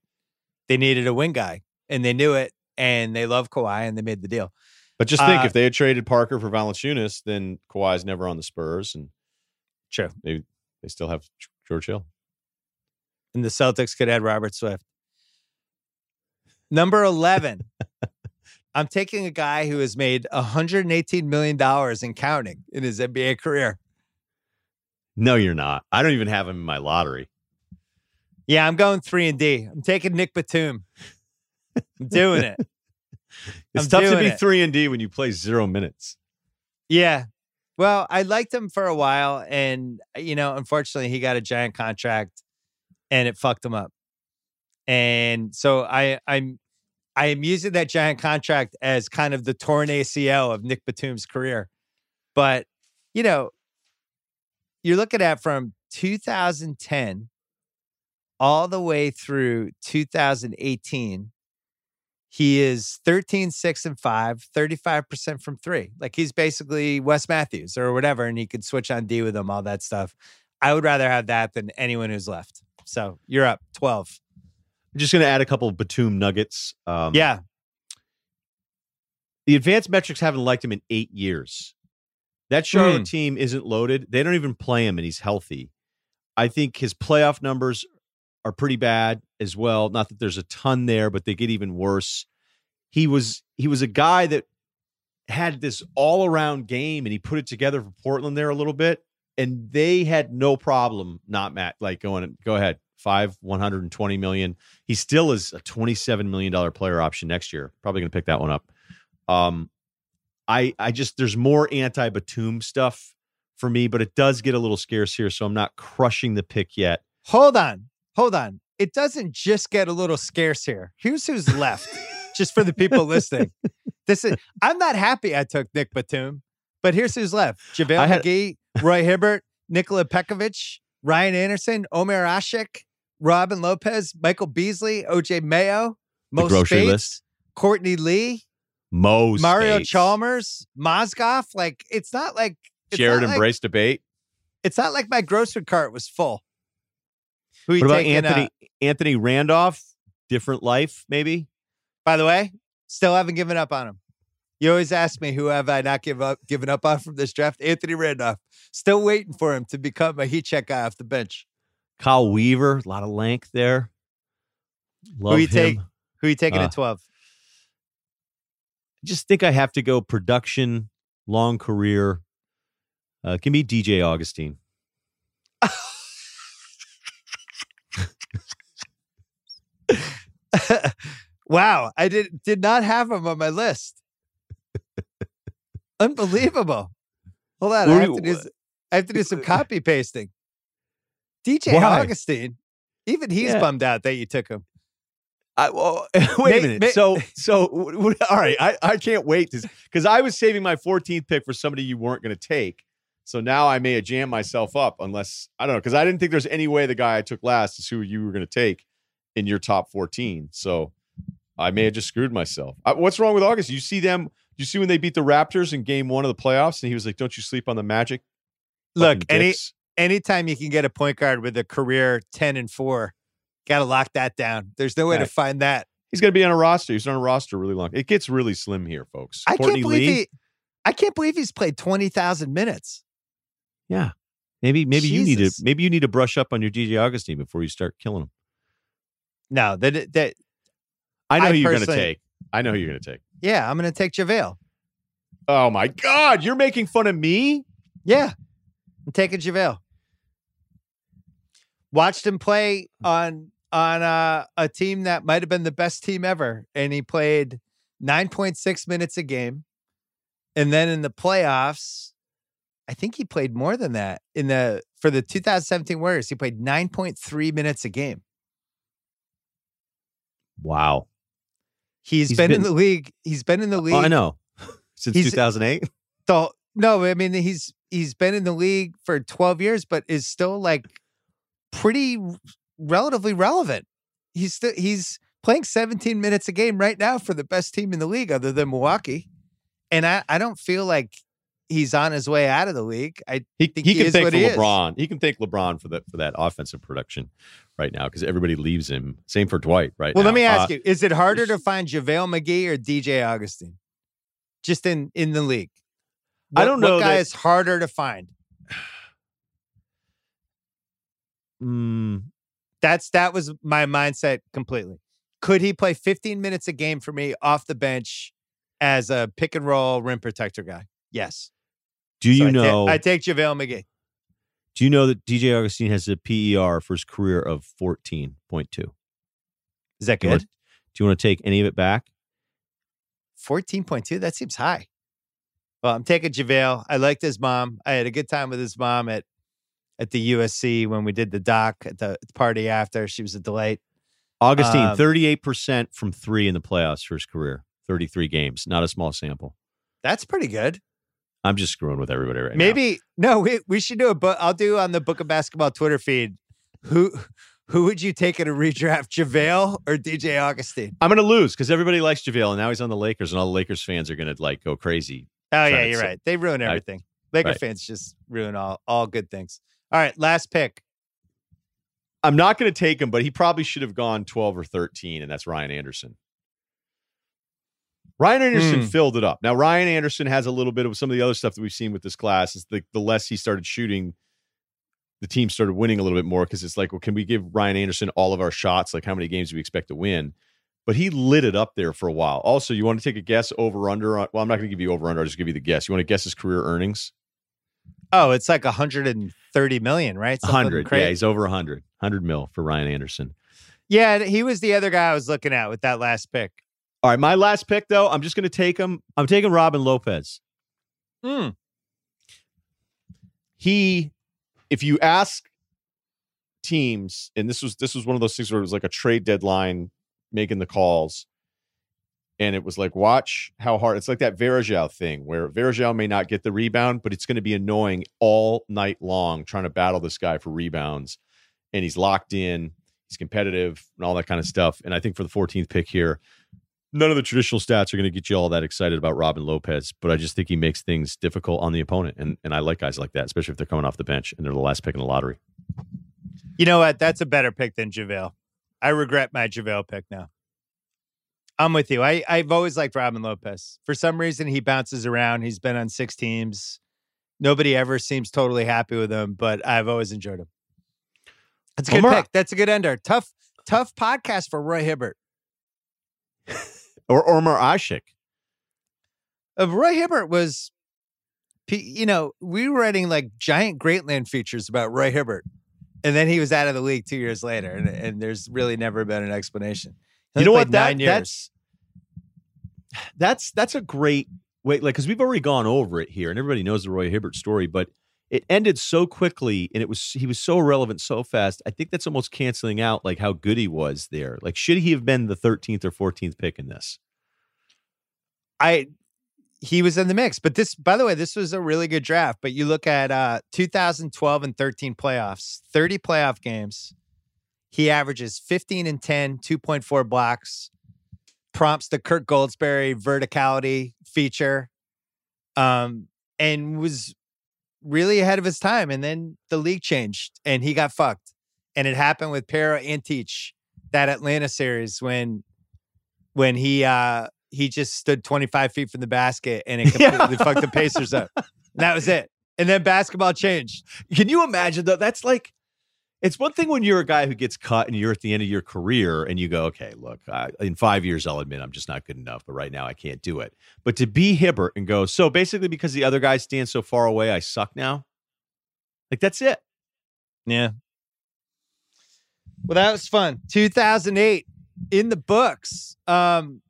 they needed a wing guy, and they knew it, and they love Kawhi, and they made the deal. But just think, Uh, if they had traded Parker for Valanciunas, then Kawhi's never on the Spurs, and True. they they still have George Hill. And the Celtics could add Robert Swift. Number 11. I'm taking a guy who has made $118 million and counting in his NBA career. No, you're not. I don't even have him in my lottery. Yeah, I'm going three and D. I'm taking Nick Batum. I'm doing it. It's I'm tough to be it. three and D when you play zero minutes. Yeah. Well, I liked him for a while, and you know, unfortunately, he got a giant contract, and it fucked him up. And so I, I'm, I am using that giant contract as kind of the torn ACL of Nick Batum's career. But you know, you're looking at from 2010 all the way through 2018 he is 13 6 and 5 35% from 3 like he's basically Wes Matthews or whatever and he could switch on D with him all that stuff. I would rather have that than anyone who's left. So you're up 12 I'm just going to add a couple of Batum nuggets. Um, yeah the advanced metrics haven't liked him in eight years. That Charlotte Hmm. team isn't loaded. They don't even play him, and he's healthy. I think his playoff numbers are pretty bad as well. Not that there's a ton there, but they get even worse. He was he was a guy that had this all around game, and he put it together for Portland there a little bit, and they had no problem not Matt like going go ahead five one hundred and twenty million. He still is a twenty seven million dollar player option next year. Probably going to pick that one up. Um, I I just there's more anti Batum stuff for me, but it does get a little scarce here, so I'm not crushing the pick yet. hold on hold on it doesn't just get a little scarce here here's who's left just for the people listening this is i'm not happy i took nick batum but here's who's left javale had- mcgee roy hibbert nikola pekovic ryan anderson omer asik robin lopez michael beasley oj mayo mo grocery Speights, list. courtney lee Mo mario Speights. chalmers mozgov like it's not like it's Jerryd not like- embrace debate. it's not like my grocery cart was full who you What about taking, uh, Anthony Anthony Randolph? Different life, maybe. By the way, still haven't given up on him. You always ask me who have I not give up given up on from this draft? Anthony Randolph. Still waiting for him to become a heat check guy off the bench. Kyle Weaver, a lot of length there. Love you him. take? Who you taking Uh, at 12? I just think I have to go production, long career. Uh, give me DJ Augustin. wow, I did did not have him on my list. Unbelievable. Hold on, I have, do to do, s- I have to do some copy pasting. DJ Why? Augustin, even he's Yeah. bummed out that you took him. I, well, wait May- a minute. may- so, so all right. I, I can't wait to because I was saving my 14th pick for somebody you weren't going to take. So now I may have jammed myself up unless I don't know because I didn't think there's any way the guy I took last is who you were going to take in your top 14. So I may have just screwed myself. I, what's wrong with August? You see them? You see when they beat the Raptors in Game One of the playoffs, and he was like, "Don't you sleep on the Magic." Look, any. Anytime you can get a point guard with a career 10 and 4, got to lock that down. There's no way to find that. he's going to be on a roster. He's on a roster really long. It gets really slim here, folks. I Courtney can't believe Lee, he I can't believe he's played 20,000 minutes. Yeah. Maybe maybe you need to maybe you need to brush up on your DJ Augustin before you start killing him. No, that that I know I who you're going to take. I know who you're going to take. yeah, I'm going to take JaVale. Oh my god, you're making fun of me? Yeah. I'm taking JaVale. Watched him play on on uh, a team that might have been the best team ever and he played 9.6 minutes a game. And then in the playoffs, I think he played more than that. In the for the 2017 Warriors, he played 9.3 minutes a game. Wow. He's He's been, in the league. He's been in the league. Oh, I know. Since 2008. the no, I mean he's he's been in the league for 12 years, but is still like pretty relatively relevant. He's still he's playing 17 minutes a game right now for the best team in the league, other than Milwaukee. And I, I don't feel like he's on his way out of the league. I He, think he he can is thank what he is. LeBron. He can thank LeBron for that for that offensive production right now because everybody leaves him. Same for Dwight right well, now. let me ask Uh, you: Is it harder to find JaVale McGee or DJ Augustin? Just in in the league, I don't know What guy that- is harder to find? Mm, That's that was my mindset completely. Could he play 15 minutes a game for me off the bench as a pick and roll rim protector guy? Yes. do So you I ta- know? I take JaVale McGee. do you know that DJ Augustin has a PER for his career of fourteen point two? Is that Do you good? Do you want to take any of it back? 14.2. That seems high. Well, I'm taking JaVale. I liked his mom. I had a good time with his mom at at the USC when we did the doc at the party after. She was a delight. Augustin, Um, thirty-eight percent from three in the playoffs for his career, thirty-three games, not a small sample. That's pretty good. I'm just screwing with everybody right now. Maybe no, we we should do a book. I'll do on the Book of Basketball Twitter feed. Who who would you take in a redraft, JaVale or DJ Augustin? I'm going to lose because everybody likes JaVale, and now he's on the Lakers, and all the Lakers fans are going to like go crazy. Oh yeah, you're right. They ruin I- everything. Laker right. fans just ruin all all good things. All right, last pick. I'm not going to take him, but he probably should have gone 12 or 13, and that's Ryan Anderson. Ryan Anderson Hmm. filled it up. Now, Ryan Anderson has a little bit of some of the other stuff that we've seen with this class. Is the, the less he started shooting, the team started winning a little bit more because it's like, well, can we give Ryan Anderson all of our shots? Like, how many games do we expect to win? But he lit it up there for a while. Also, you want to take a guess over under? Well, I'm not going to give you over under. I'll just give you the guess. You want to guess his career earnings? Oh, it's like 130 million, right? Something 100. crazy. Yeah, he's over 100. 100 mil for Ryan Anderson. Yeah, he was the other guy I was looking at with that last pick. All right, my last pick though, I'm just going to take him. I'm taking Robin Lopez. Hmm. He, if you ask teams, and this was this was one of those things where it was like a trade deadline making the calls, and it was like, watch how hard. It's like that Varejao thing where Varejao may not get the rebound, but it's going to be annoying all night long trying to battle this guy for rebounds, and he's locked in. He's competitive and all that kind of stuff. And I think for the 14th pick here, none of the traditional stats are going to get you all that excited about Robin Lopez, but I just think he makes things difficult on the opponent. And and I like guys like that, especially if they're coming off the bench and they're the last pick in the lottery. You know what? That's a better pick than JaVale. I regret my JaVale pick now. I'm with you. I, I've always liked Robin Lopez. For some reason, he bounces around. He's been on six teams. Nobody ever seems totally happy with him, but I've always enjoyed him. That's a good Omar- pick. That's a good ender. Tough, tough podcast for Roy Hibbert. Or Omer Asik. Uh, Roy Hibbert was, you know, we were writing like giant Grantland features about Roy Hibbert, and then he was out of the league two years later, and, and there's really never been an explanation. You know what? That, that's that's that's a great way, like because we've already gone over it here, and everybody knows the Roy Hibbert story, but it ended so quickly, and it was he was so irrelevant so fast. I think that's almost canceling out like how good he was there. Like, should he have been the 13th or 14th pick in this? I he was in the mix. But this, by the way, this was a really good draft. But you look at uh 2012 and 13 playoffs, 30 playoff games. He averages 15 and 10, 2.4 blocks, prompts the Kirk Goldsberry verticality feature, um, and was really ahead of his time. And then the league changed and he got fucked. And it happened with Pero Antic that Atlanta series when when he uh he just stood 25 feet from the basket and it Yeah. completely fucked the Pacers up. And that was it. And then basketball changed. Can you imagine though? That's like it's one thing when you're a guy who gets cut and you're at the end of your career and you go, okay, look, I, in five years I'll admit I'm just not good enough, but right now I can't do it. But to be Hibbert and go, so basically because the other guy stands so far away, I suck now. Like that's it. Yeah. Well, that was fun. 2008 in the books. Um,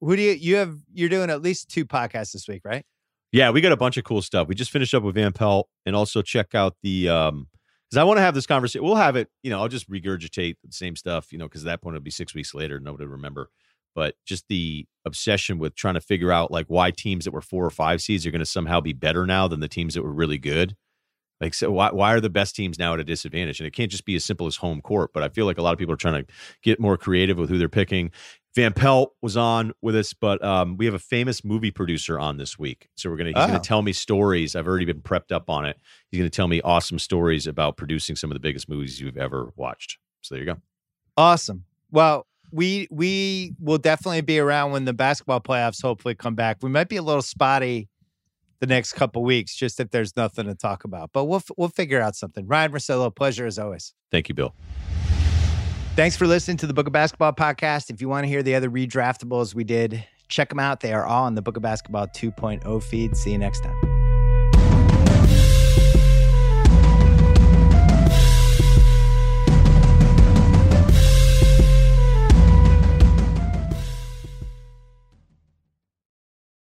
who do you you have? You're doing at least two podcasts this week, right? Yeah, we got a bunch of cool stuff. We just finished up with Van Pelt and also check out the um because I want to have this conversation. We'll have it, you know, I'll just regurgitate the same stuff, you know, because at that point it'll be six weeks later, nobody remember. But just the obsession with trying to figure out like why teams that were four or five seeds are going to somehow be better now than the teams that were really good. Like, so why, why are the best teams now at a disadvantage? And it can't just be as simple as home court, but I feel like a lot of people are trying to get more creative with who they're picking. Van Pelt was on with us, but um, we have a famous movie producer on this week. So we're gonna he's Oh. gonna tell me stories. I've already been prepped up on it. He's gonna tell me awesome stories about producing some of the biggest movies you've ever watched. So there you go. Awesome. Well, we we will definitely be around when the basketball playoffs hopefully come back. We might be a little spotty the next couple weeks, just if there's nothing to talk about. But we'll we'll figure out something. Ryen Russillo, pleasure as always. Thank you, Bill. Thanks for listening to the Book of Basketball podcast. If you want to hear the other redraftables we did, check them out. They are all on the Book of Basketball 2.0 feed. See you next time.